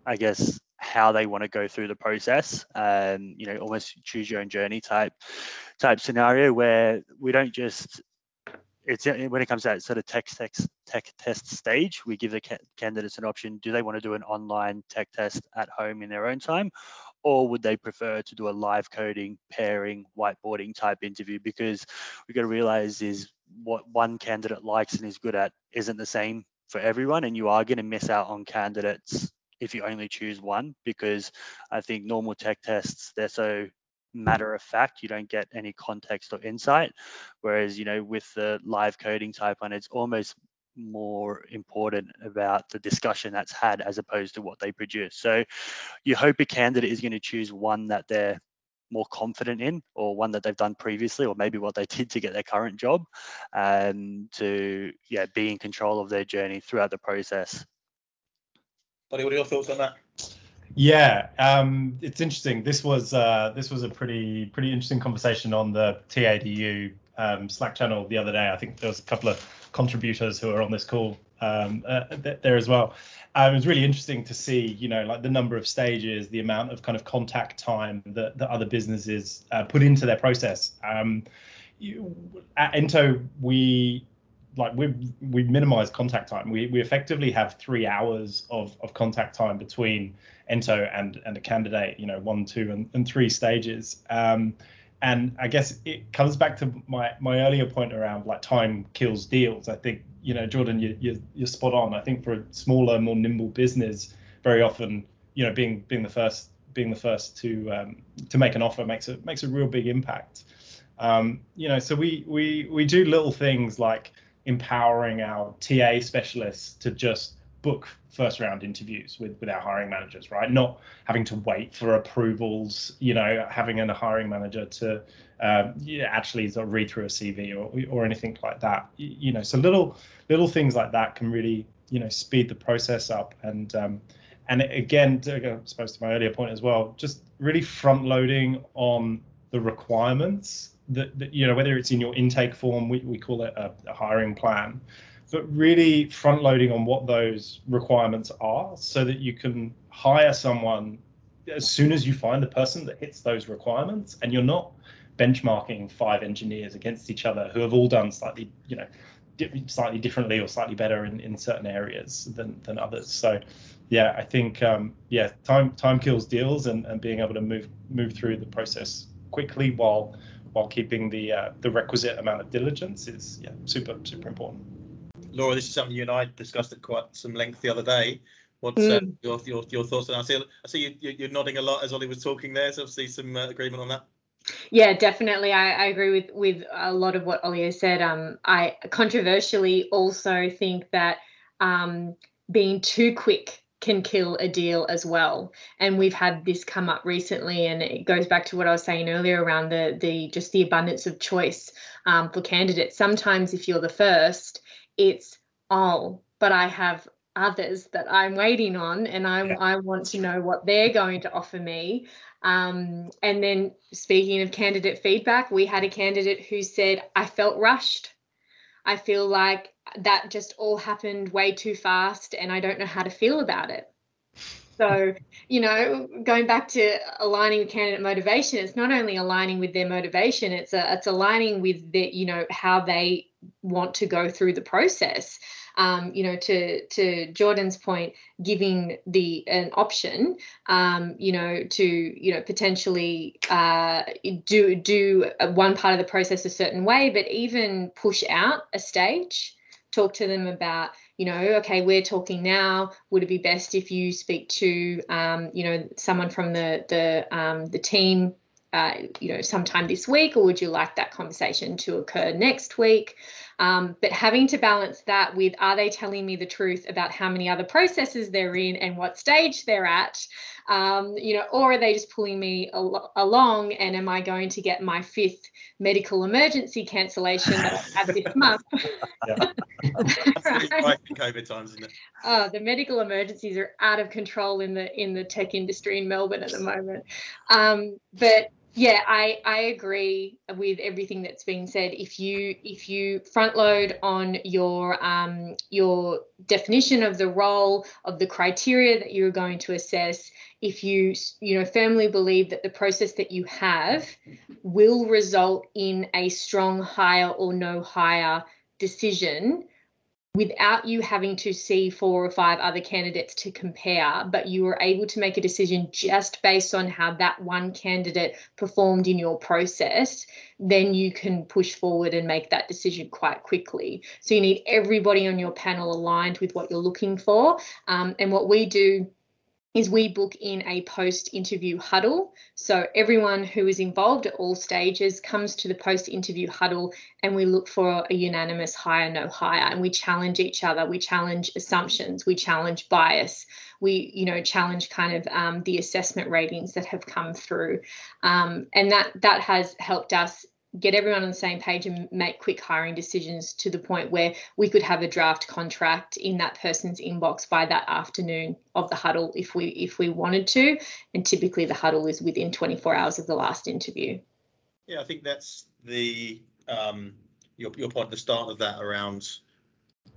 Speaker 4: I guess, how they want to go through the process. Um, you know, almost choose your own journey type type scenario where we don't just it's uh, when it comes to that sort of tech, tech, tech test stage, we give the ca- candidates an option. Do they want to do an online tech test at home in their own time? Or would they prefer to do a live coding, pairing, whiteboarding type interview? Because we've got to realize is what one candidate likes and is good at isn't the same for everyone. And you are going to miss out on candidates if you only choose one because I think normal tech tests, they're so matter of fact you don't get any context or insight. Whereas you know with the live coding type one it's almost more important about the discussion that's had as opposed to what they produce. So you hope a candidate is going to choose one that they're more confident in or one that they've done previously or maybe what they did to get their current job and to yeah be in control of their journey throughout the process.
Speaker 1: Buddy what are your thoughts on that
Speaker 2: yeah, um, it's interesting. This was uh, this was a pretty pretty interesting conversation on the TADU um, Slack channel the other day. I think there was a couple of contributors who are on this call um, uh, th- there as well. Um, it was really interesting to see, you know, like the number of stages, the amount of kind of contact time that, that other businesses uh, put into their process. Um, you, at Ento, we like we we minimize contact time. We we effectively have three hours of of contact time between ento and and a candidate you know one two and, and three stages. Um, and i guess it comes back to my my earlier point around like time kills deals. I think you know jordan you, you you're spot on. I think for a smaller more nimble business very often you know being being the first being the first to um, to make an offer makes a makes a real big impact. Um, you know so we we we do little things like empowering our ta specialists to just book first round interviews with with our hiring managers right? Not having to wait for approvals you know having a hiring manager to um, actually sort of read through a cv or or anything like that. You know so little little things like that can really you know speed the process up and um, and again to, I suppose to my earlier point as well just really front loading on the requirements that, you know whether it's in your intake form we, we call it a, a hiring plan but really front loading on what those requirements are so that you can hire someone as soon as you find the person that hits those requirements and you're not benchmarking five engineers against each other who have all done slightly you know slightly differently or slightly better in, in certain areas than, than others. So yeah i think um, yeah time time kills deals and, and being able to move move through the process quickly while while keeping the uh, the requisite amount of diligence is yeah super super important
Speaker 1: Laura, this is something you and I discussed at quite some length the other day. What's uh, mm. your, your your thoughts on that? I see, I see you, you're nodding a lot as Ollie was talking there. So obviously some uh, agreement on that.
Speaker 3: Yeah, definitely. I, I, agree with with a lot of what Ollie has said. Um, I controversially also think that um, being too quick can kill a deal as well. And we've had this come up recently, and it goes back to what I was saying earlier around the the just the abundance of choice um, for candidates. Sometimes if you're the first, it's oh, but I have others that I'm waiting on, and I yeah. I want to know what they're going to offer me. Um, and then speaking of candidate feedback, we had a candidate who said, I felt rushed. I feel like that just all happened way too fast and I don't know how to feel about it. So, you know, going back to aligning candidate motivation, it's not only aligning with their motivation, it's a, it's aligning with the, you know, how they want to go through the process um, you know, to to Jordan's point, giving the an option, um, you know, to you know potentially uh, do do one part of the process a certain way, but even push out a stage. Talk to them about you know, okay, we're talking now. Would it be best if you speak to, um, you know, someone from the the um, the team, uh, you know, sometime this week, or would you like that conversation to occur next week? Um, but having to balance that with are they telling me the truth about how many other processes they're in and what stage they're at, um, you know, or are they just pulling me al- along and am I going to get my fifth medical emergency cancellation that I have this month?
Speaker 1: right. COVID times, isn't it?
Speaker 3: Oh, the medical emergencies are out of control in the in the tech industry in Melbourne at the moment. Um, but yeah i i agree with everything that's been said. If you if you front load on your um your definition of the role of the criteria that you're going to assess if you you know firmly believe that the process that you have will result in a strong hire or no hire decision without you having to see four or five other candidates to compare, but you were able to make a decision just based on how that one candidate performed in your process, then you can push forward and make that decision quite quickly. So you need everybody on your panel aligned with what you're looking for. Um, and what we do is we book in a post interview huddle. So everyone who is involved at all stages comes to the post interview huddle and we look for a unanimous hire, no hire, and we challenge each other. We challenge assumptions, we challenge bias, we, you know, challenge kind of um, the assessment ratings that have come through. Um, and that that has helped us get everyone on the same page and make quick hiring decisions to the point where we could have a draft contract in that person's inbox by that afternoon of the huddle if we if we wanted to. And typically the huddle is within 24 hours of the last interview.
Speaker 1: Yeah i think that's the um your, your point at the start of that around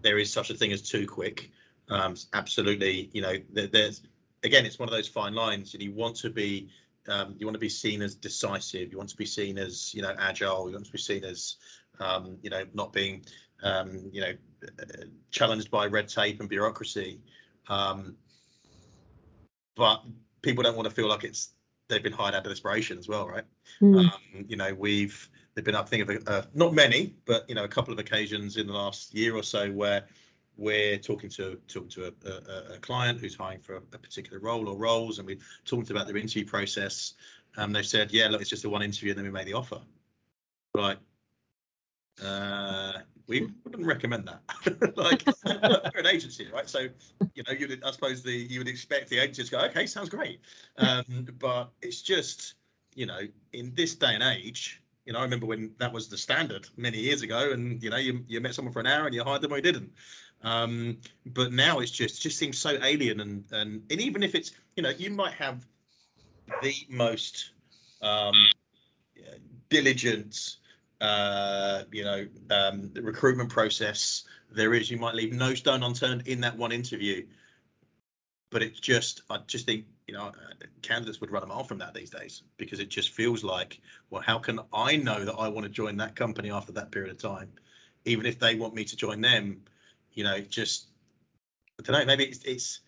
Speaker 1: there is such a thing as too quick. Um absolutely you know there, there's again it's one of those fine lines and you want to be um, you want to be seen as decisive. You want to be seen as you know agile. You want to be seen as um, you know not being um, you know challenged by red tape and bureaucracy. Um, but people don't want to feel like it's they've been hired out of desperation as well, right? Mm. you know, we've there've been I think of uh, not many, but you know a couple of occasions in the last year or so where we're talking to talking to a, a, a client who's hiring for a, a, particular role or roles, and we're talking about their interview process. And they've said, "Yeah, look, it's just a one interview, and then we made the offer." Right. Uh, we wouldn't recommend that. like we're an agency, right? So you know, you I suppose the you would expect the agency to go, "Okay, sounds great," um, but it's just you know, in this day and age, you know, I remember when that was the standard many years ago, and you know, you, you met someone for an hour and you hired them or you didn't. Um, but now it's just just seems so alien and and and even if it's you know you might have the most um, diligent uh, you know um, recruitment process there is you might leave no stone unturned in that one interview. But it's just i just think you know candidates would run a mile from that these days because it just feels like well how can i know that i want to join that company after that period of time? Even if they want me to join them you know, just I don't know. Maybe it's, it's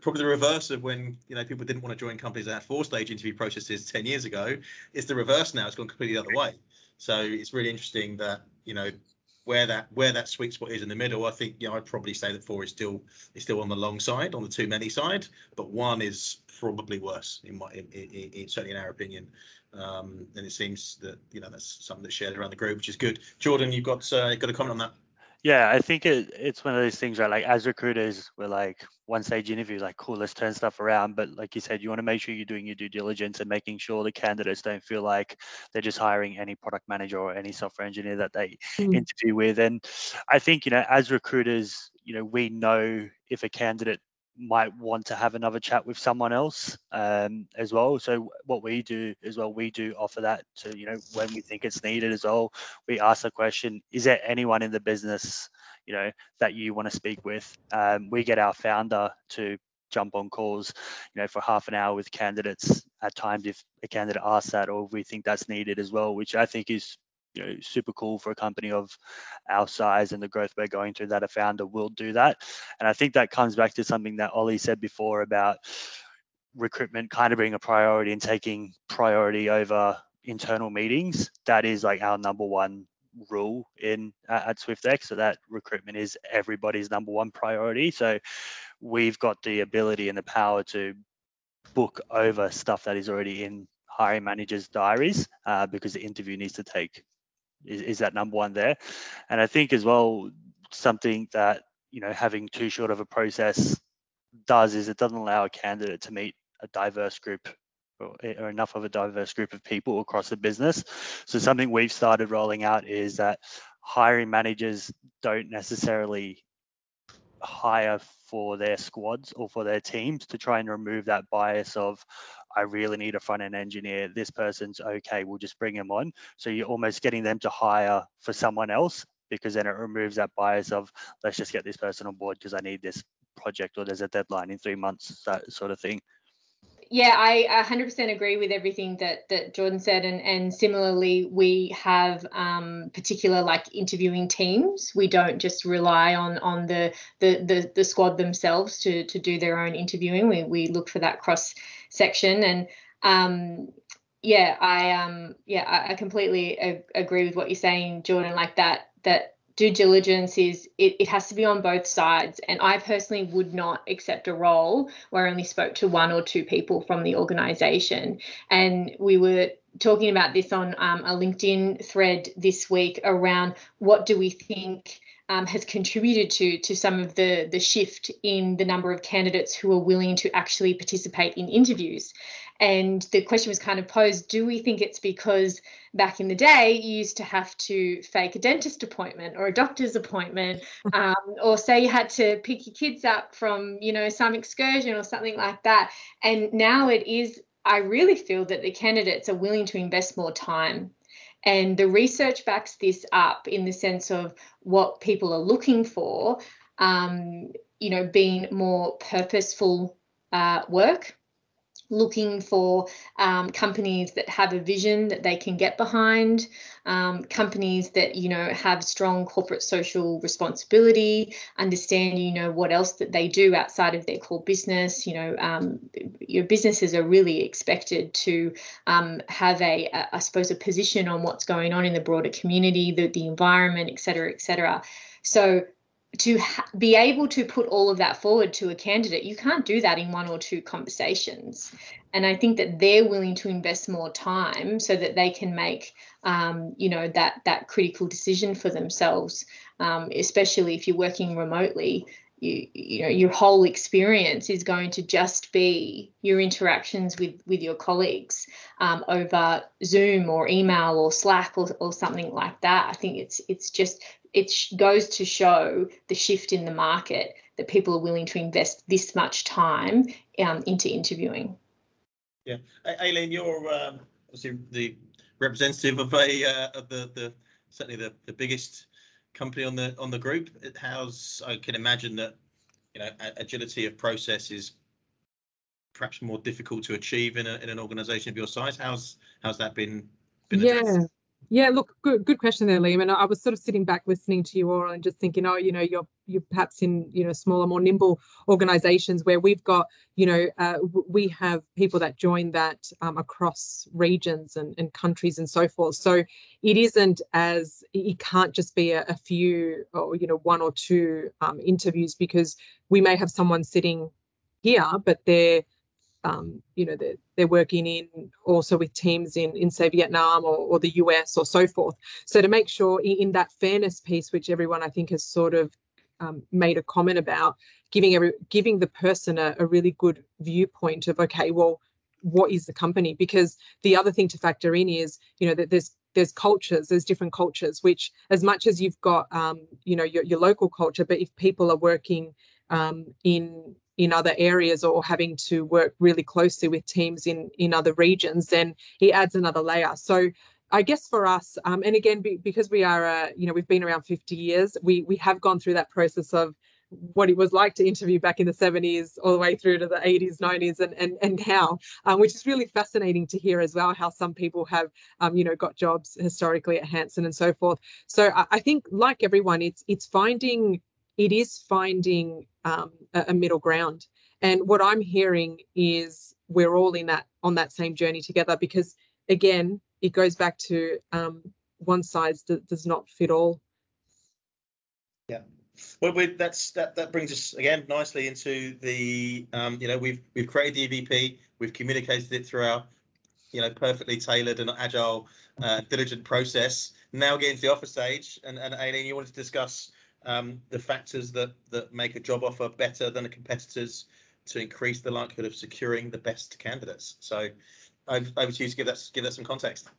Speaker 1: probably the reverse of when you know people didn't want to join companies that had four-stage interview processes ten years ago. It's the reverse now. It's gone completely the other way. So it's really interesting that you know where that where that sweet spot is in the middle. I think you know I'd probably say that four is still is still on the long side, on the too many side, but one is probably worse in my in, in, in certainly in our opinion. Um, and it seems that you know that's something that's shared around the group, which is good. Jordan, you've got uh, got a comment on that.
Speaker 4: Yeah, I think it, it's one of those things, right? Like as recruiters, we're like one stage interview, like cool, let's turn stuff around. But like you said, you want to make sure you're doing your due diligence and making sure the candidates don't feel like they're just hiring any product manager or any software engineer that they mm. interview with. And I think, you know, as recruiters, you know, we know if a candidate might want to have another chat with someone else um, as well. So what we do as well, we do offer that to you know when we think it's needed as well. We ask the question: Is there anyone in the business you know that you want to speak with? Um, we get our founder to jump on calls, you know, for half an hour with candidates at times if a candidate asks that or we think that's needed as well, which I think is you know super cool for a company of our size and the growth we're going through that a founder will do that and i think that comes back to something that ollie said before about recruitment kind of being a priority and taking priority over internal meetings that is like our number one rule in uh, at Swyftx. So that recruitment is everybody's number one priority. So we've got the ability and the power to book over stuff that is already in hiring managers' diaries uh, because the interview needs to take is, is that number one there. And I think as well, something that, you know, having too short of a process does is it doesn't allow a candidate to meet a diverse group or, eh, or, enough of a diverse group of people across the business. So something we've started rolling out is that hiring managers don't necessarily hire for their squads or for their teams to try and remove that bias of I really need a front end engineer. This person's okay. We'll just bring them on. So you're almost getting them to hire for someone else because then it removes that bias of let's just get this person on board because I need this project or there's a deadline in three months, that sort of thing
Speaker 3: yeah, I 100% agree with everything that that Jordan said, and and similarly, we have um, particular like interviewing teams. We don't just rely on on the the the, the squad themselves to to do their own interviewing. We we look for that cross section, and um, yeah, I um yeah, I, I completely ag- agree with what you're saying, Jordan. Like that that due diligence is it, it has to be on both sides and i personally would not accept a role where i only spoke to one or two people from the organization and we were talking about this on um, a linkedin thread this week around what do we think um, has contributed to to some of the the shift in the number of candidates who are willing to actually participate in interviews. And the question was kind of posed: Do we think it's because back in the day you used to have to fake a dentist appointment or a doctor's appointment, um, or say you had to pick your kids up from you know some excursion or something like that, and now it is. I really feel that the candidates are willing to invest more time and the research backs this up in the sense of what people are looking for, um, you know, being more purposeful uh, work looking for um, companies that have a vision that they can get behind, um, companies that you know have strong corporate social responsibility, understand you know what else that they do outside of their core business. You know, um, your businesses are really expected to um, have a, a, I suppose, a position on what's going on in the broader community, the the environment, et cetera, et cetera. So to ha- be able to put all of that forward to a candidate, you can't do that in one or two conversations. And I think that they're willing to invest more time so that they can make, um, you know, that that critical decision for themselves. Um, especially if you're working remotely, you you know your whole experience is going to just be your interactions with with your colleagues um, over Zoom or email or Slack or, or something like that. I think it's it's just it goes to show the shift in the market that people are willing to invest this much time um, into interviewing.
Speaker 1: Yeah, Aileen, you're um, obviously the representative of a uh, of the the certainly the the biggest company on the on the group. How's I can imagine that you know agility of process is perhaps more difficult to achieve in a in an organisation of your size. How's how's that been? been
Speaker 5: yeah, yeah, look, good good question there, Liam. And I was sort of sitting back listening to you all and just thinking, oh, you know, you're you're perhaps in you know smaller, more nimble organisations where we've got, you know, uh, we have people that join that um, across regions and, and countries and so forth. So it isn't as it can't just be a, a few or you know one or two um, interviews because we may have someone sitting here, but they're um, you know they're, they're working in also with teams in in say Vietnam or, or the US or so forth. So to make sure in, that fairness piece, which everyone I think has sort of um, made a comment about, giving every giving the person a, a really good viewpoint of okay, well, what is the company? Because the other thing to factor in is you know that there's there's cultures there's different cultures which as much as you've got um, you know your, your local culture but if people are working um, in in other areas or having to work really closely with teams in in other regions, then it adds another layer. So I guess for us, um, and again, be, because we are, uh, you know, we've been around 50 years, we we have gone through that process of what it was like to interview back in the 70s all the way through to the 80s 90s and and, and now um, which is really fascinating to hear as well how some people have um, you know got jobs historically at Hansen and so forth so I, I, think like everyone it's it's finding it is finding um, a, a middle ground. And what I'm hearing is we're all in that on that same journey together because again, it goes back to um, one size d- does not fit all.
Speaker 1: Yeah. Well, we, that's that. That brings us again nicely into the. Um, you know, we've we've created the EVP. We've communicated it through our, you know, perfectly tailored and agile, uh, diligent process. Now getting to the offer stage, and and Aileen, you wanted to discuss um, the factors that that make a job offer better than a competitor's to increase the likelihood of securing the best candidates. So over, over to you to give that give that some context.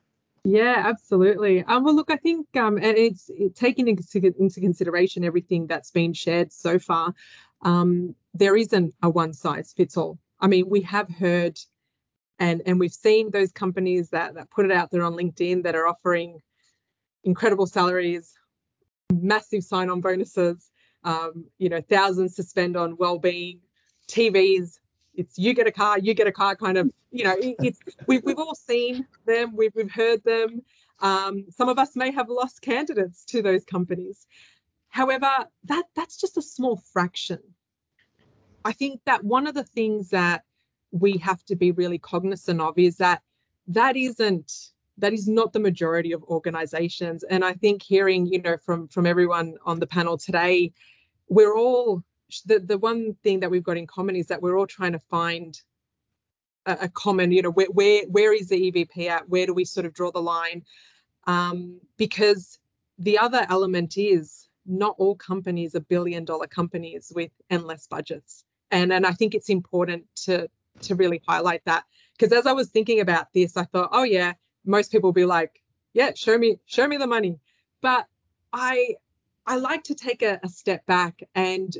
Speaker 5: Yeah, absolutely. Um, well, look, I think um, and it's it, taking into, into consideration everything that's been shared so far. Um, there isn't a one size fits all. I mean, we have heard and and we've seen those companies that that put it out there on LinkedIn that are offering incredible salaries, massive sign-on bonuses, um, you know, thousands to spend on well-being, TVs. It's you get a car, you get a car, kind of. You know, it, it's we've we've all seen them, we've we've heard them. Um, some of us may have lost candidates to those companies. However, that that's just a small fraction. I think that one of the things that we have to be really cognizant of is that that isn't that is not the majority of organizations. And i think hearing you know from from everyone on the panel today we're all the, the one thing that we've got in common is that we're all trying to find a, a common you know where, where where is the evp at? Where do we sort of draw the line? Um, because the other element is not all companies are billion dollar companies with endless budgets. And and i think it's important to to really highlight that. Because as i was thinking about this i thought oh yeah most people will be like, yeah, show me, show me the money. But I I like to take a, a step back and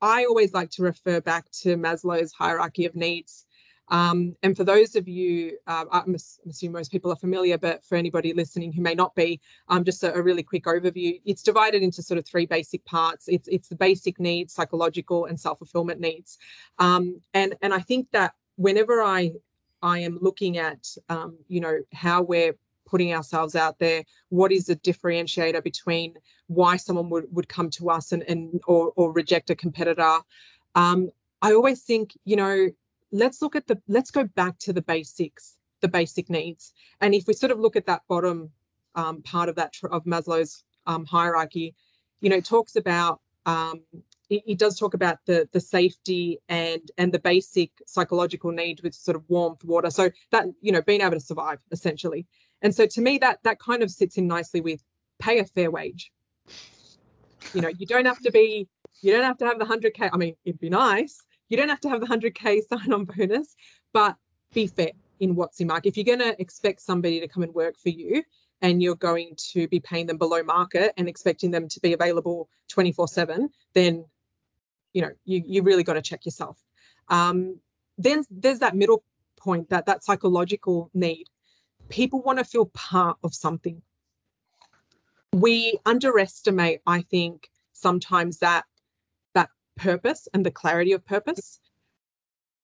Speaker 5: I always like to refer back to Maslow's hierarchy of needs. Um, and for those of you, uh, I'm assuming most people are familiar, but for anybody listening who may not be, um, just a, a, really quick overview. It's divided into sort of three basic parts. It's it's the basic needs, psychological, and self fulfillment needs. Um, and and I think that whenever I I am looking at, um, you know, how we're putting ourselves out there. What is the differentiator between why someone would, would come to us and, and or, or reject a competitor? Um, I always think, you know, let's look at the, let's go back to the basics, the basic needs. And if we sort of look at that bottom um, part of that, of Maslow's um, hierarchy, you know, it talks about um, it, does talk about the the safety and and the basic psychological need with sort of warmth, water. So that you know, being able to survive essentially. And so to me, that that kind of sits in nicely with pay a fair wage. You know, you don't have to be, you don't have to have the hundred k. I mean, it'd be nice. You don't have to have the hundred k sign-on bonus, but be fair in what's in market. If you're going to expect somebody to come and work for you, and you're going to be paying them below market and expecting them to be available 24 7 then you know you you really got to check yourself. Um, then there's that middle point that that psychological need. People want to feel part of something. We underestimate i think sometimes that that purpose and the clarity of purpose.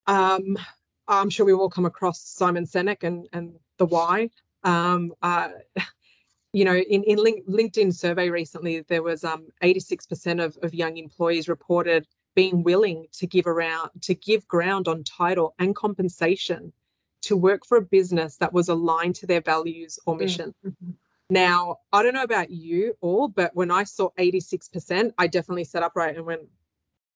Speaker 5: Um, i'm sure we've all come across simon sinek and and the why. Um, uh, you know, in, in link, LinkedIn survey recently, there was um, 86% of, of young employees reported being willing to give around to give ground on title and compensation to work for a business that was aligned to their values or mm, mission. Mm-hmm. Now, I don't know about you all, but when I saw 86%, I definitely sat upright and went,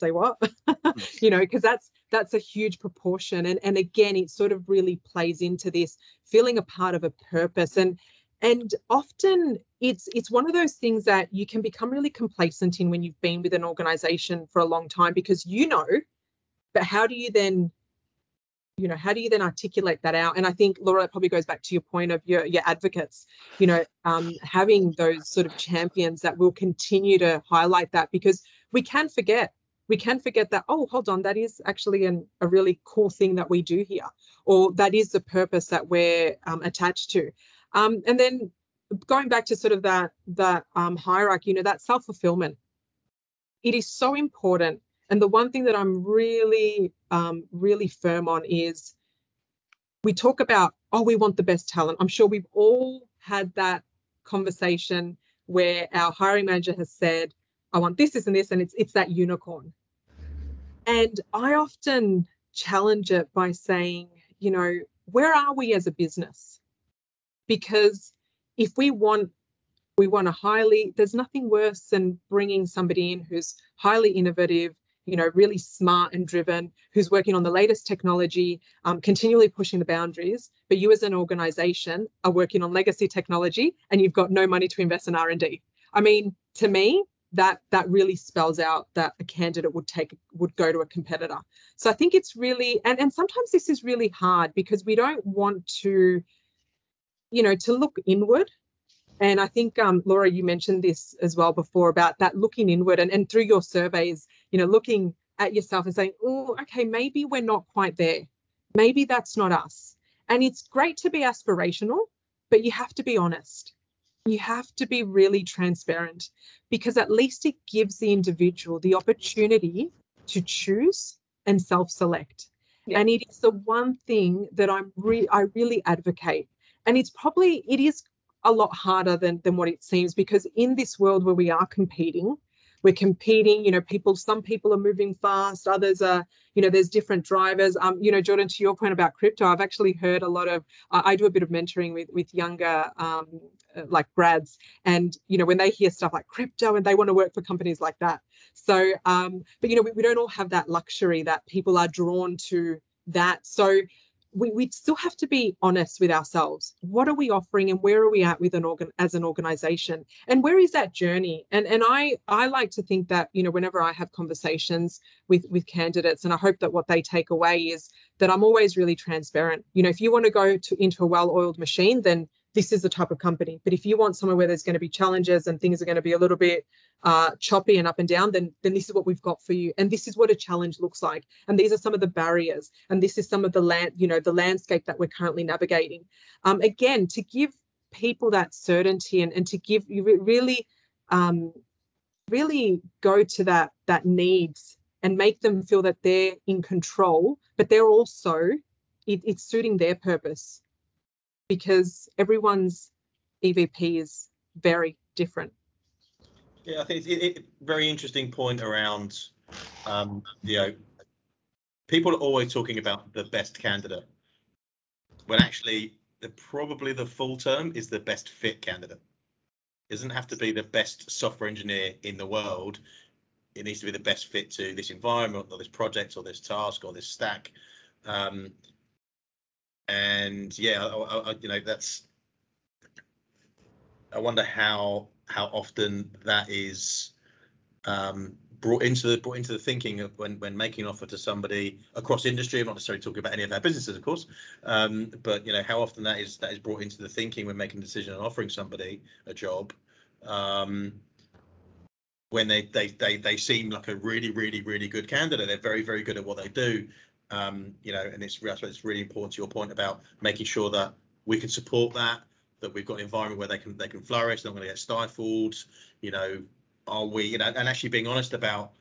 Speaker 5: say what you know because that's that's a huge proportion and and again it sort of really plays into this feeling a part of a purpose and and often it's it's one of those things that you can become really complacent in when you've been with an organization for a long time because you know but how do you then you know how do you then articulate that out? And i think laura that probably goes back to your point of your your advocates you know um, having those sort of champions that will continue to highlight that because we can forget we can forget that oh hold on that is actually an, a really cool thing that we do here or that is the purpose that we're um, attached to um, and then going back to sort of that that um, hierarchy you know that self-fulfillment it is so important and the one thing that I'm really, um, really firm on is we talk about, oh, we want the best talent. I'm sure we've all had that conversation where our hiring manager has said, I want this, this, and this, and it's it's that unicorn. And I often challenge it by saying, you know, where are we as a business? Because if we want we want a highly there's nothing worse than bringing somebody in who's highly innovative you know, really smart and driven, who's working on the latest technology, um, continually pushing the boundaries. But you as an organization are working on legacy technology and you've got no money to invest in R&D. I mean, to me, that that really spells out that a candidate would take would go to a competitor. So I think it's really and, and sometimes this is really hard because we don't want to, you know, to look inward and I think, um, Laura, you mentioned this as well before about that looking inward and, and through your surveys, you know, looking at yourself and saying, oh, okay, maybe we're not quite there. Maybe that's not us. And it's great to be aspirational, but you have to be honest. You have to be really transparent because at least it gives the individual the opportunity to choose and self select. Yeah. And it is the one thing that I'm re- I really advocate. And it's probably, it is a lot harder than, than what it seems because in this world where we are competing, we're competing you know people some people are moving fast others are you know there's different drivers. Um you know jordan to your point about crypto i've actually heard a lot of uh, i do a bit of mentoring with with younger um uh, like grads. And you know when they hear stuff like crypto and they want to work for companies like that. So um but you know we, we don't all have that luxury that people are drawn to that. So we, we still have to be honest with ourselves. What are we offering and where are we at with an organ as an organization? And where is that journey? And and I I like to think that, you know, whenever I have conversations with with candidates, and I hope that what they take away is that I'm always really transparent. You know, if you want to go to into a well-oiled machine, then this is the type of company. But if you want somewhere where there's going to be challenges and things are going to be a little bit uh, choppy and up and down, then then this is what we've got for you. And this is what a challenge looks like. And these are some of the barriers. And this is some of the land, you know, the landscape that we're currently navigating. Um, again, to give people that certainty and, and to give you really um, really go to that that needs and make them feel that they're in control, but they're also it, it's suiting their purpose because everyone's EVP is very different.
Speaker 1: Yeah, I think it's a very interesting point around, um, you know, people are always talking about the best candidate, when actually the probably the full term is the best fit candidate. It doesn't have to be the best software engineer in the world. It needs to be the best fit to this environment or this project or this task or this stack. Um, and yeah, I, I, you know that's. I wonder how how often that is um, brought into the brought into the thinking of when when making an offer to somebody across industry. I'm not necessarily talking about any of our businesses, of course, um, but you know how often that is that is brought into the thinking when making a decision and offering somebody a job. Um, when they, they they they seem like a really really really good candidate, they're very very good at what they do um, you know, and it's, I suppose it's really important to your point about making sure that we can support that, that we've got an environment where they can they can flourish, they're not going to get stifled. You know, are we, you know, and actually being honest about,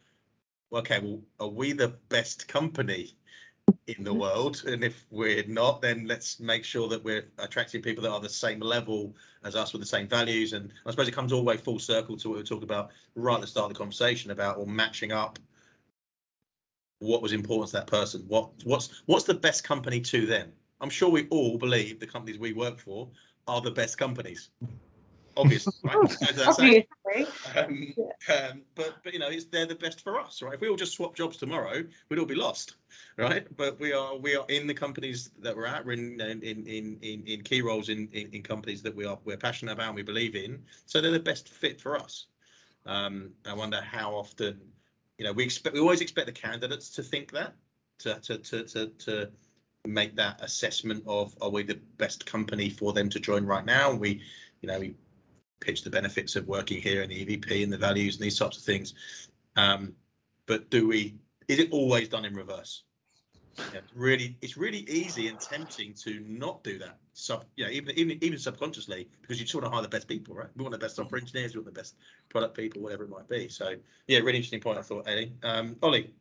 Speaker 1: okay, well, are we the best company in the world? And if we're not, then let's make sure that we're attracting people that are the same level as us with the same values. And I suppose it comes all the way full circle to what we were talking about right at the start of the conversation about or matching up what was important to that person. What what's what's the best company to them? I'm sure we all believe the companies we work for are the best companies. obvious, right?
Speaker 3: Obviously.
Speaker 1: Um, um, but but you know, it's they're the best for us, right? If we all just swap jobs tomorrow, we'd all be lost, right? But we are we are in the companies that we're at. We're in in in in, in key roles in, in in companies that we are we're passionate about and we believe in. So they're the best fit for us. Um, I wonder how often, you know, we expect we always expect the candidates to think that to to to to, to make that assessment of are we the best company for them to join right now? And We, you know, we pitch the benefits of working here and the EVP and the values and these types of things. Um, but do we? Is it always done in reverse? Yeah, it's really, it's really easy and tempting to not do that. Sub, you know, even even even subconsciously, because you sort of hire the best people, right? We want the best software engineers, we want the best product people, whatever it might be. So, yeah, really interesting point. I thought, Eddie. Um, Ollie.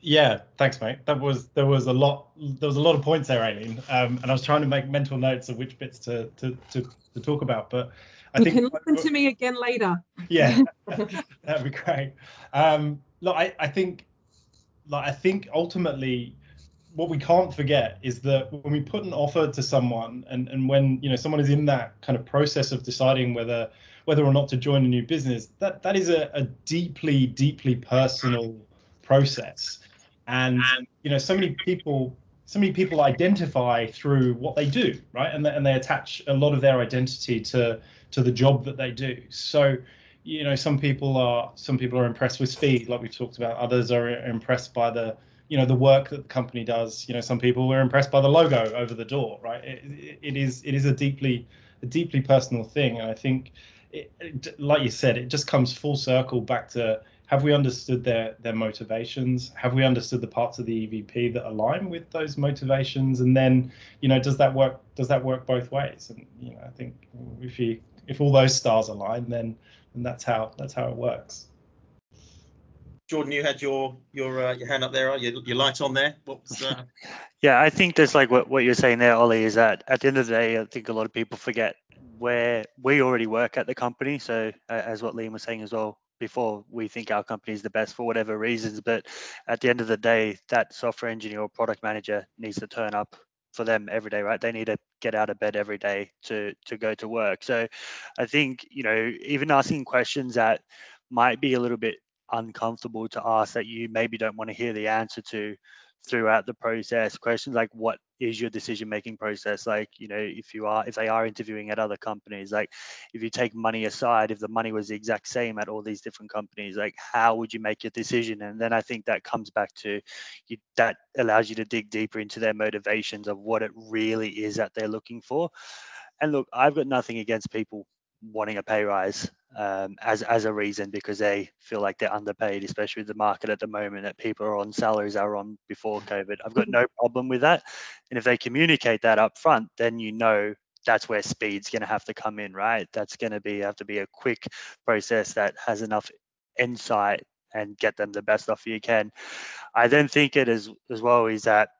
Speaker 2: Yeah, thanks, mate. That was there was a lot there was a lot of points there, Aileen, um, and I was trying to make mental notes of which bits to to to, to talk about. But
Speaker 5: I you think can listen to me again later.
Speaker 2: Yeah, that'd be great. Um, look, I I think like I think ultimately what we can't forget is that when we put an offer to someone and, and when you know someone is in that kind of process of deciding whether whether or not to join a new business that that is a, a deeply deeply personal process. And you know so many people so many people identify through what they do right? And, they, and they attach a lot of their identity to to the job that they do. So you know some people are some people are impressed with speed like we've talked about. Others are impressed by the you know the work that the company does. You know some people were impressed by the logo over the door right? It, it is it is a deeply a deeply personal thing. And i think it, it, like you said it just comes full circle back to have we understood their their motivations? Have we understood the parts of the evp that align with those motivations? And then you know does that work does that work both ways? And you know i think if you if all those stars align then then that's how that's how it works
Speaker 1: Jordan, you had your your uh, your hand up there, your your light on there. What's uh...
Speaker 4: yeah, I think just like what, what you're saying there, Ollie, is that at the end of the day, I think a lot of people forget where we already work at the company. So uh, as what Liam was saying as well before, we think our company is the best for whatever reasons. But at the end of the day, that software engineer or product manager needs to turn up for them every day, right? They need to get out of bed every day to to go to work. So I think you know even asking questions that might be a little bit uncomfortable to ask that you maybe don't want to hear the answer to throughout the process questions like what is your decision making process like? You know if you are if they are interviewing at other companies like if you take money aside if the money was the exact same at all these different companies like how would you make your decision? And then i think that comes back to you, that allows you to dig deeper into their motivations of what it really is that they're looking for. And look i've got nothing against people wanting a pay rise um, as as a reason because they feel like they're underpaid, especially with the market at the moment that people are on salaries are on before COVID. I've got no problem with that, and if they communicate that up front, then you know that's where speed's going to have to come in, right? That's going to be have to be a quick process that has enough insight and get them the best offer you can. I then think it as as well is that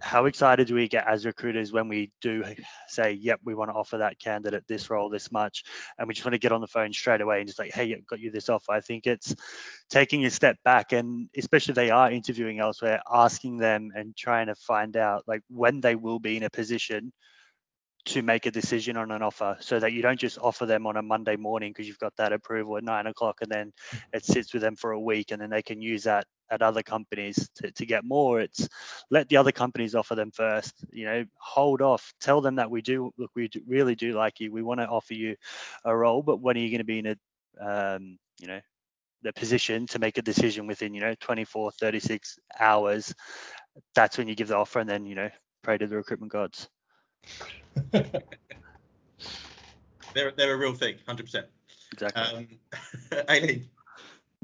Speaker 4: how excited do we get as recruiters when we do say, yep, we want to offer that candidate this role this much, and we just want to get on the phone straight away and just like, hey, got you this offer. I think it's taking a step back, and especially if they are interviewing elsewhere, asking them and trying to find out like when they will be in a position to make a decision on an offer so that you don't just offer them on a Monday morning because you've got that approval at nine o'clock and then mm. it sits with them for a week and then they can use that at other companies to, to get more. It's let the other companies offer them first, you know, hold off, tell them that we do, look, we do, really do like you. We want to offer you a role, but when are you going to be in a, um, you know, the position to make a decision within, you know, 24, 36 hours? That's when you give the offer and then, you know, pray to the recruitment gods.
Speaker 1: they're they're a real thing, hundred percent.
Speaker 4: Exactly. Um,
Speaker 1: Aileen.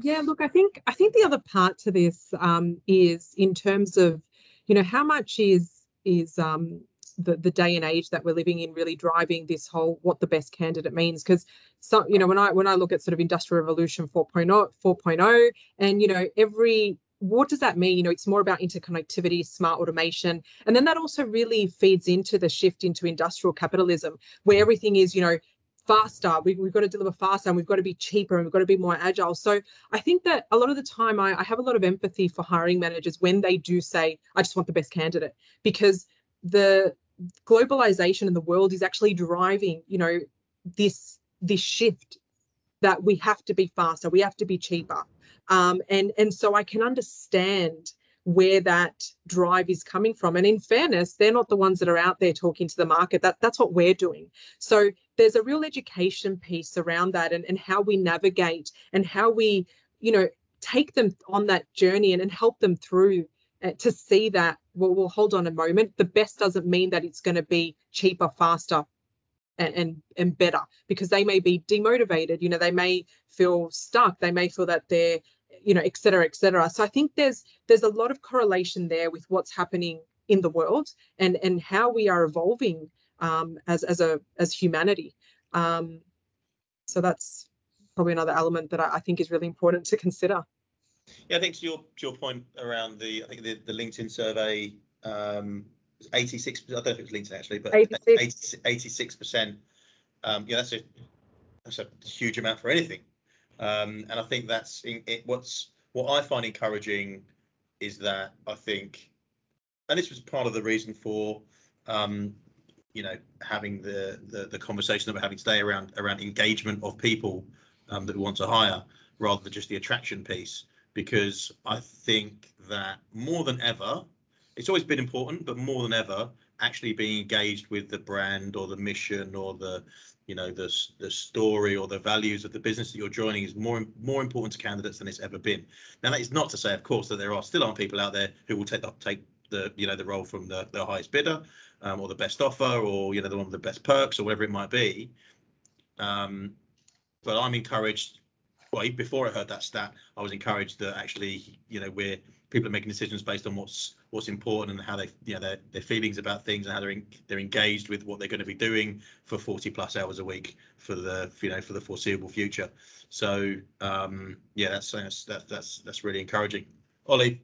Speaker 5: Yeah, look, I think I think the other part to this um, is in terms of, you know, how much is is um, the the day and age that we're living in really driving this whole what the best candidate means because so you know when I when I look at sort of industrial revolution 4.0 4.0 and you know every what does that mean? You know, it's more about interconnectivity, smart automation. And then that also really feeds into the shift into industrial capitalism, where everything is, you know, faster. We, have got to deliver faster and we've got to be cheaper and we've got to be more agile. So I think that a lot of the time I, I have a lot of empathy for hiring managers when they do say, I just want the best candidate, because the globalization in the world is actually driving, you know, this this shift that we have to be faster, we have to be cheaper. Um, and, and so I can understand where that drive is coming from. And in fairness, they're not the ones that are out there talking to the market. That, that's what we're doing. So there's a real education piece around that and, and how we navigate and how we, you know, take them on that journey and, and help them through uh, to see that, well, well, hold on a moment. The best doesn't mean that it's going to be cheaper, faster, and and better because they may be demotivated you know they may feel stuck they may feel that they're you know et cetera et cetera so i think there's there's a lot of correlation there with what's happening in the world and and how we are evolving um, as as a as humanity um, so that's probably another element that I, I think is really important to consider
Speaker 1: Yeah, I think to your to your point around the I think the, the LinkedIn survey, um, 86. I don't know if it was LinkedIn actually, but
Speaker 5: 86.
Speaker 1: 86 percent. Um, yeah, that's a that's a huge amount for anything. Um, and I think that's in, it, what's what I find encouraging is that I think, and this was part of the reason for um, you know having the, the the conversation that we're having today around around engagement of people um, that we want to hire rather than just the attraction piece. Because I think that more than ever, it's always been important, but more than ever, actually being engaged with the brand or the mission or the you know the the story or the values of the business that you're joining is more more important to candidates than it's ever been. Now that is not to say, of course, that there are still aren't people out there who will take the take the you know the role from the, the highest bidder um, or the best offer or you know the one with the best perks or whatever it might be. Um, but I'm encouraged well, before I heard that stat, I was encouraged that actually, you know, we're people are making decisions based on what's what's important and how they, you know, their their feelings about things and how they're in, they're engaged with what they're going to be doing for 40 plus hours a week for the, you know, for the foreseeable future. So, um, yeah, that's that's that's that's really encouraging. Ollie.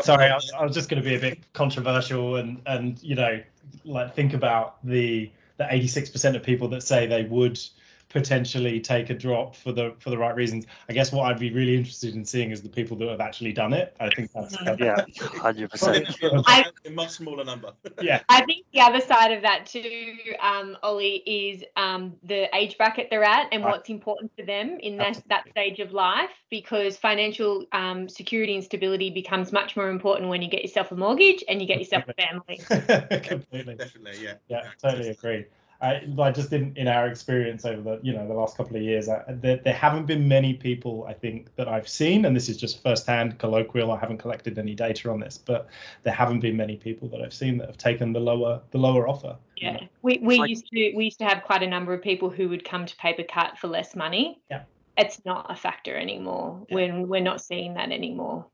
Speaker 2: Sorry, I was, I was just going to be a bit controversial and and you know, like think about the the 86% of people that say they would potentially take a drop for the for the right reasons. I guess what I'd be really interested in seeing is the people that have actually done it. I think that's
Speaker 4: yeah, hundred percent.
Speaker 1: A much smaller number.
Speaker 2: yeah.
Speaker 3: I think the other side of that too, um, Ollie, is um, the age bracket they're at and
Speaker 2: Right.
Speaker 3: what's important to them in that, that stage of life. Because financial um, security and stability becomes much more important when you get yourself a mortgage and you get yourself a family.
Speaker 2: Completely.
Speaker 1: Definitely, yeah.
Speaker 2: Yeah, totally agree. I, I just didn't, in our experience over the, you know, the last couple of years, I, there, there haven't been many people, I think, that I've seen, and this is just firsthand colloquial. I haven't collected any data on this, but there haven't been many people that I've seen that have taken the lower, the lower offer. you
Speaker 3: Yeah,
Speaker 2: know.
Speaker 3: we, we
Speaker 4: like-
Speaker 3: used to we used to have quite a number of people who would come to PaperCut for less money.
Speaker 2: Yeah.
Speaker 3: It's not a factor anymore.
Speaker 2: Yeah.
Speaker 3: When we're not seeing that anymore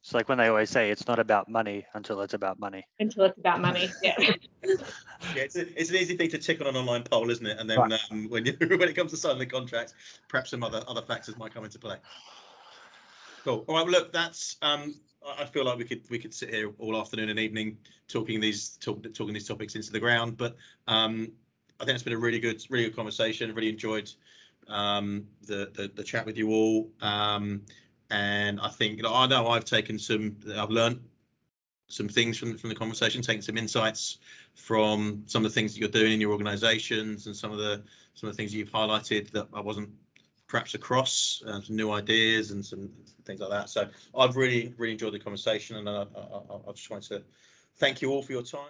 Speaker 4: It's like when they always say it's not about money until it's about money.
Speaker 3: until it's about money. Yeah.
Speaker 1: Yeah, it's, a, it's an easy thing to tick on an online poll, isn't it? And then
Speaker 2: Right.
Speaker 1: um, when you, when it comes to signing the contract, perhaps some other other factors might come into play. Cool. All right. Well, look, that's. Um, I I feel like we could we could sit here all afternoon and evening talking these talk, talking these topics into the ground. But um, I think it's been a really good really good conversation. Really enjoyed um, the, the the chat with you all. Um, and I think you know I know I've taken some I've learned some things from from the conversation, taking some insights from some of the things that you're doing in your organisations and some of the some of the things you've highlighted that I wasn't perhaps across, uh, some new ideas and some things like that. So I've really really enjoyed the conversation, and I, I, I, I just wanted to thank you all for your time.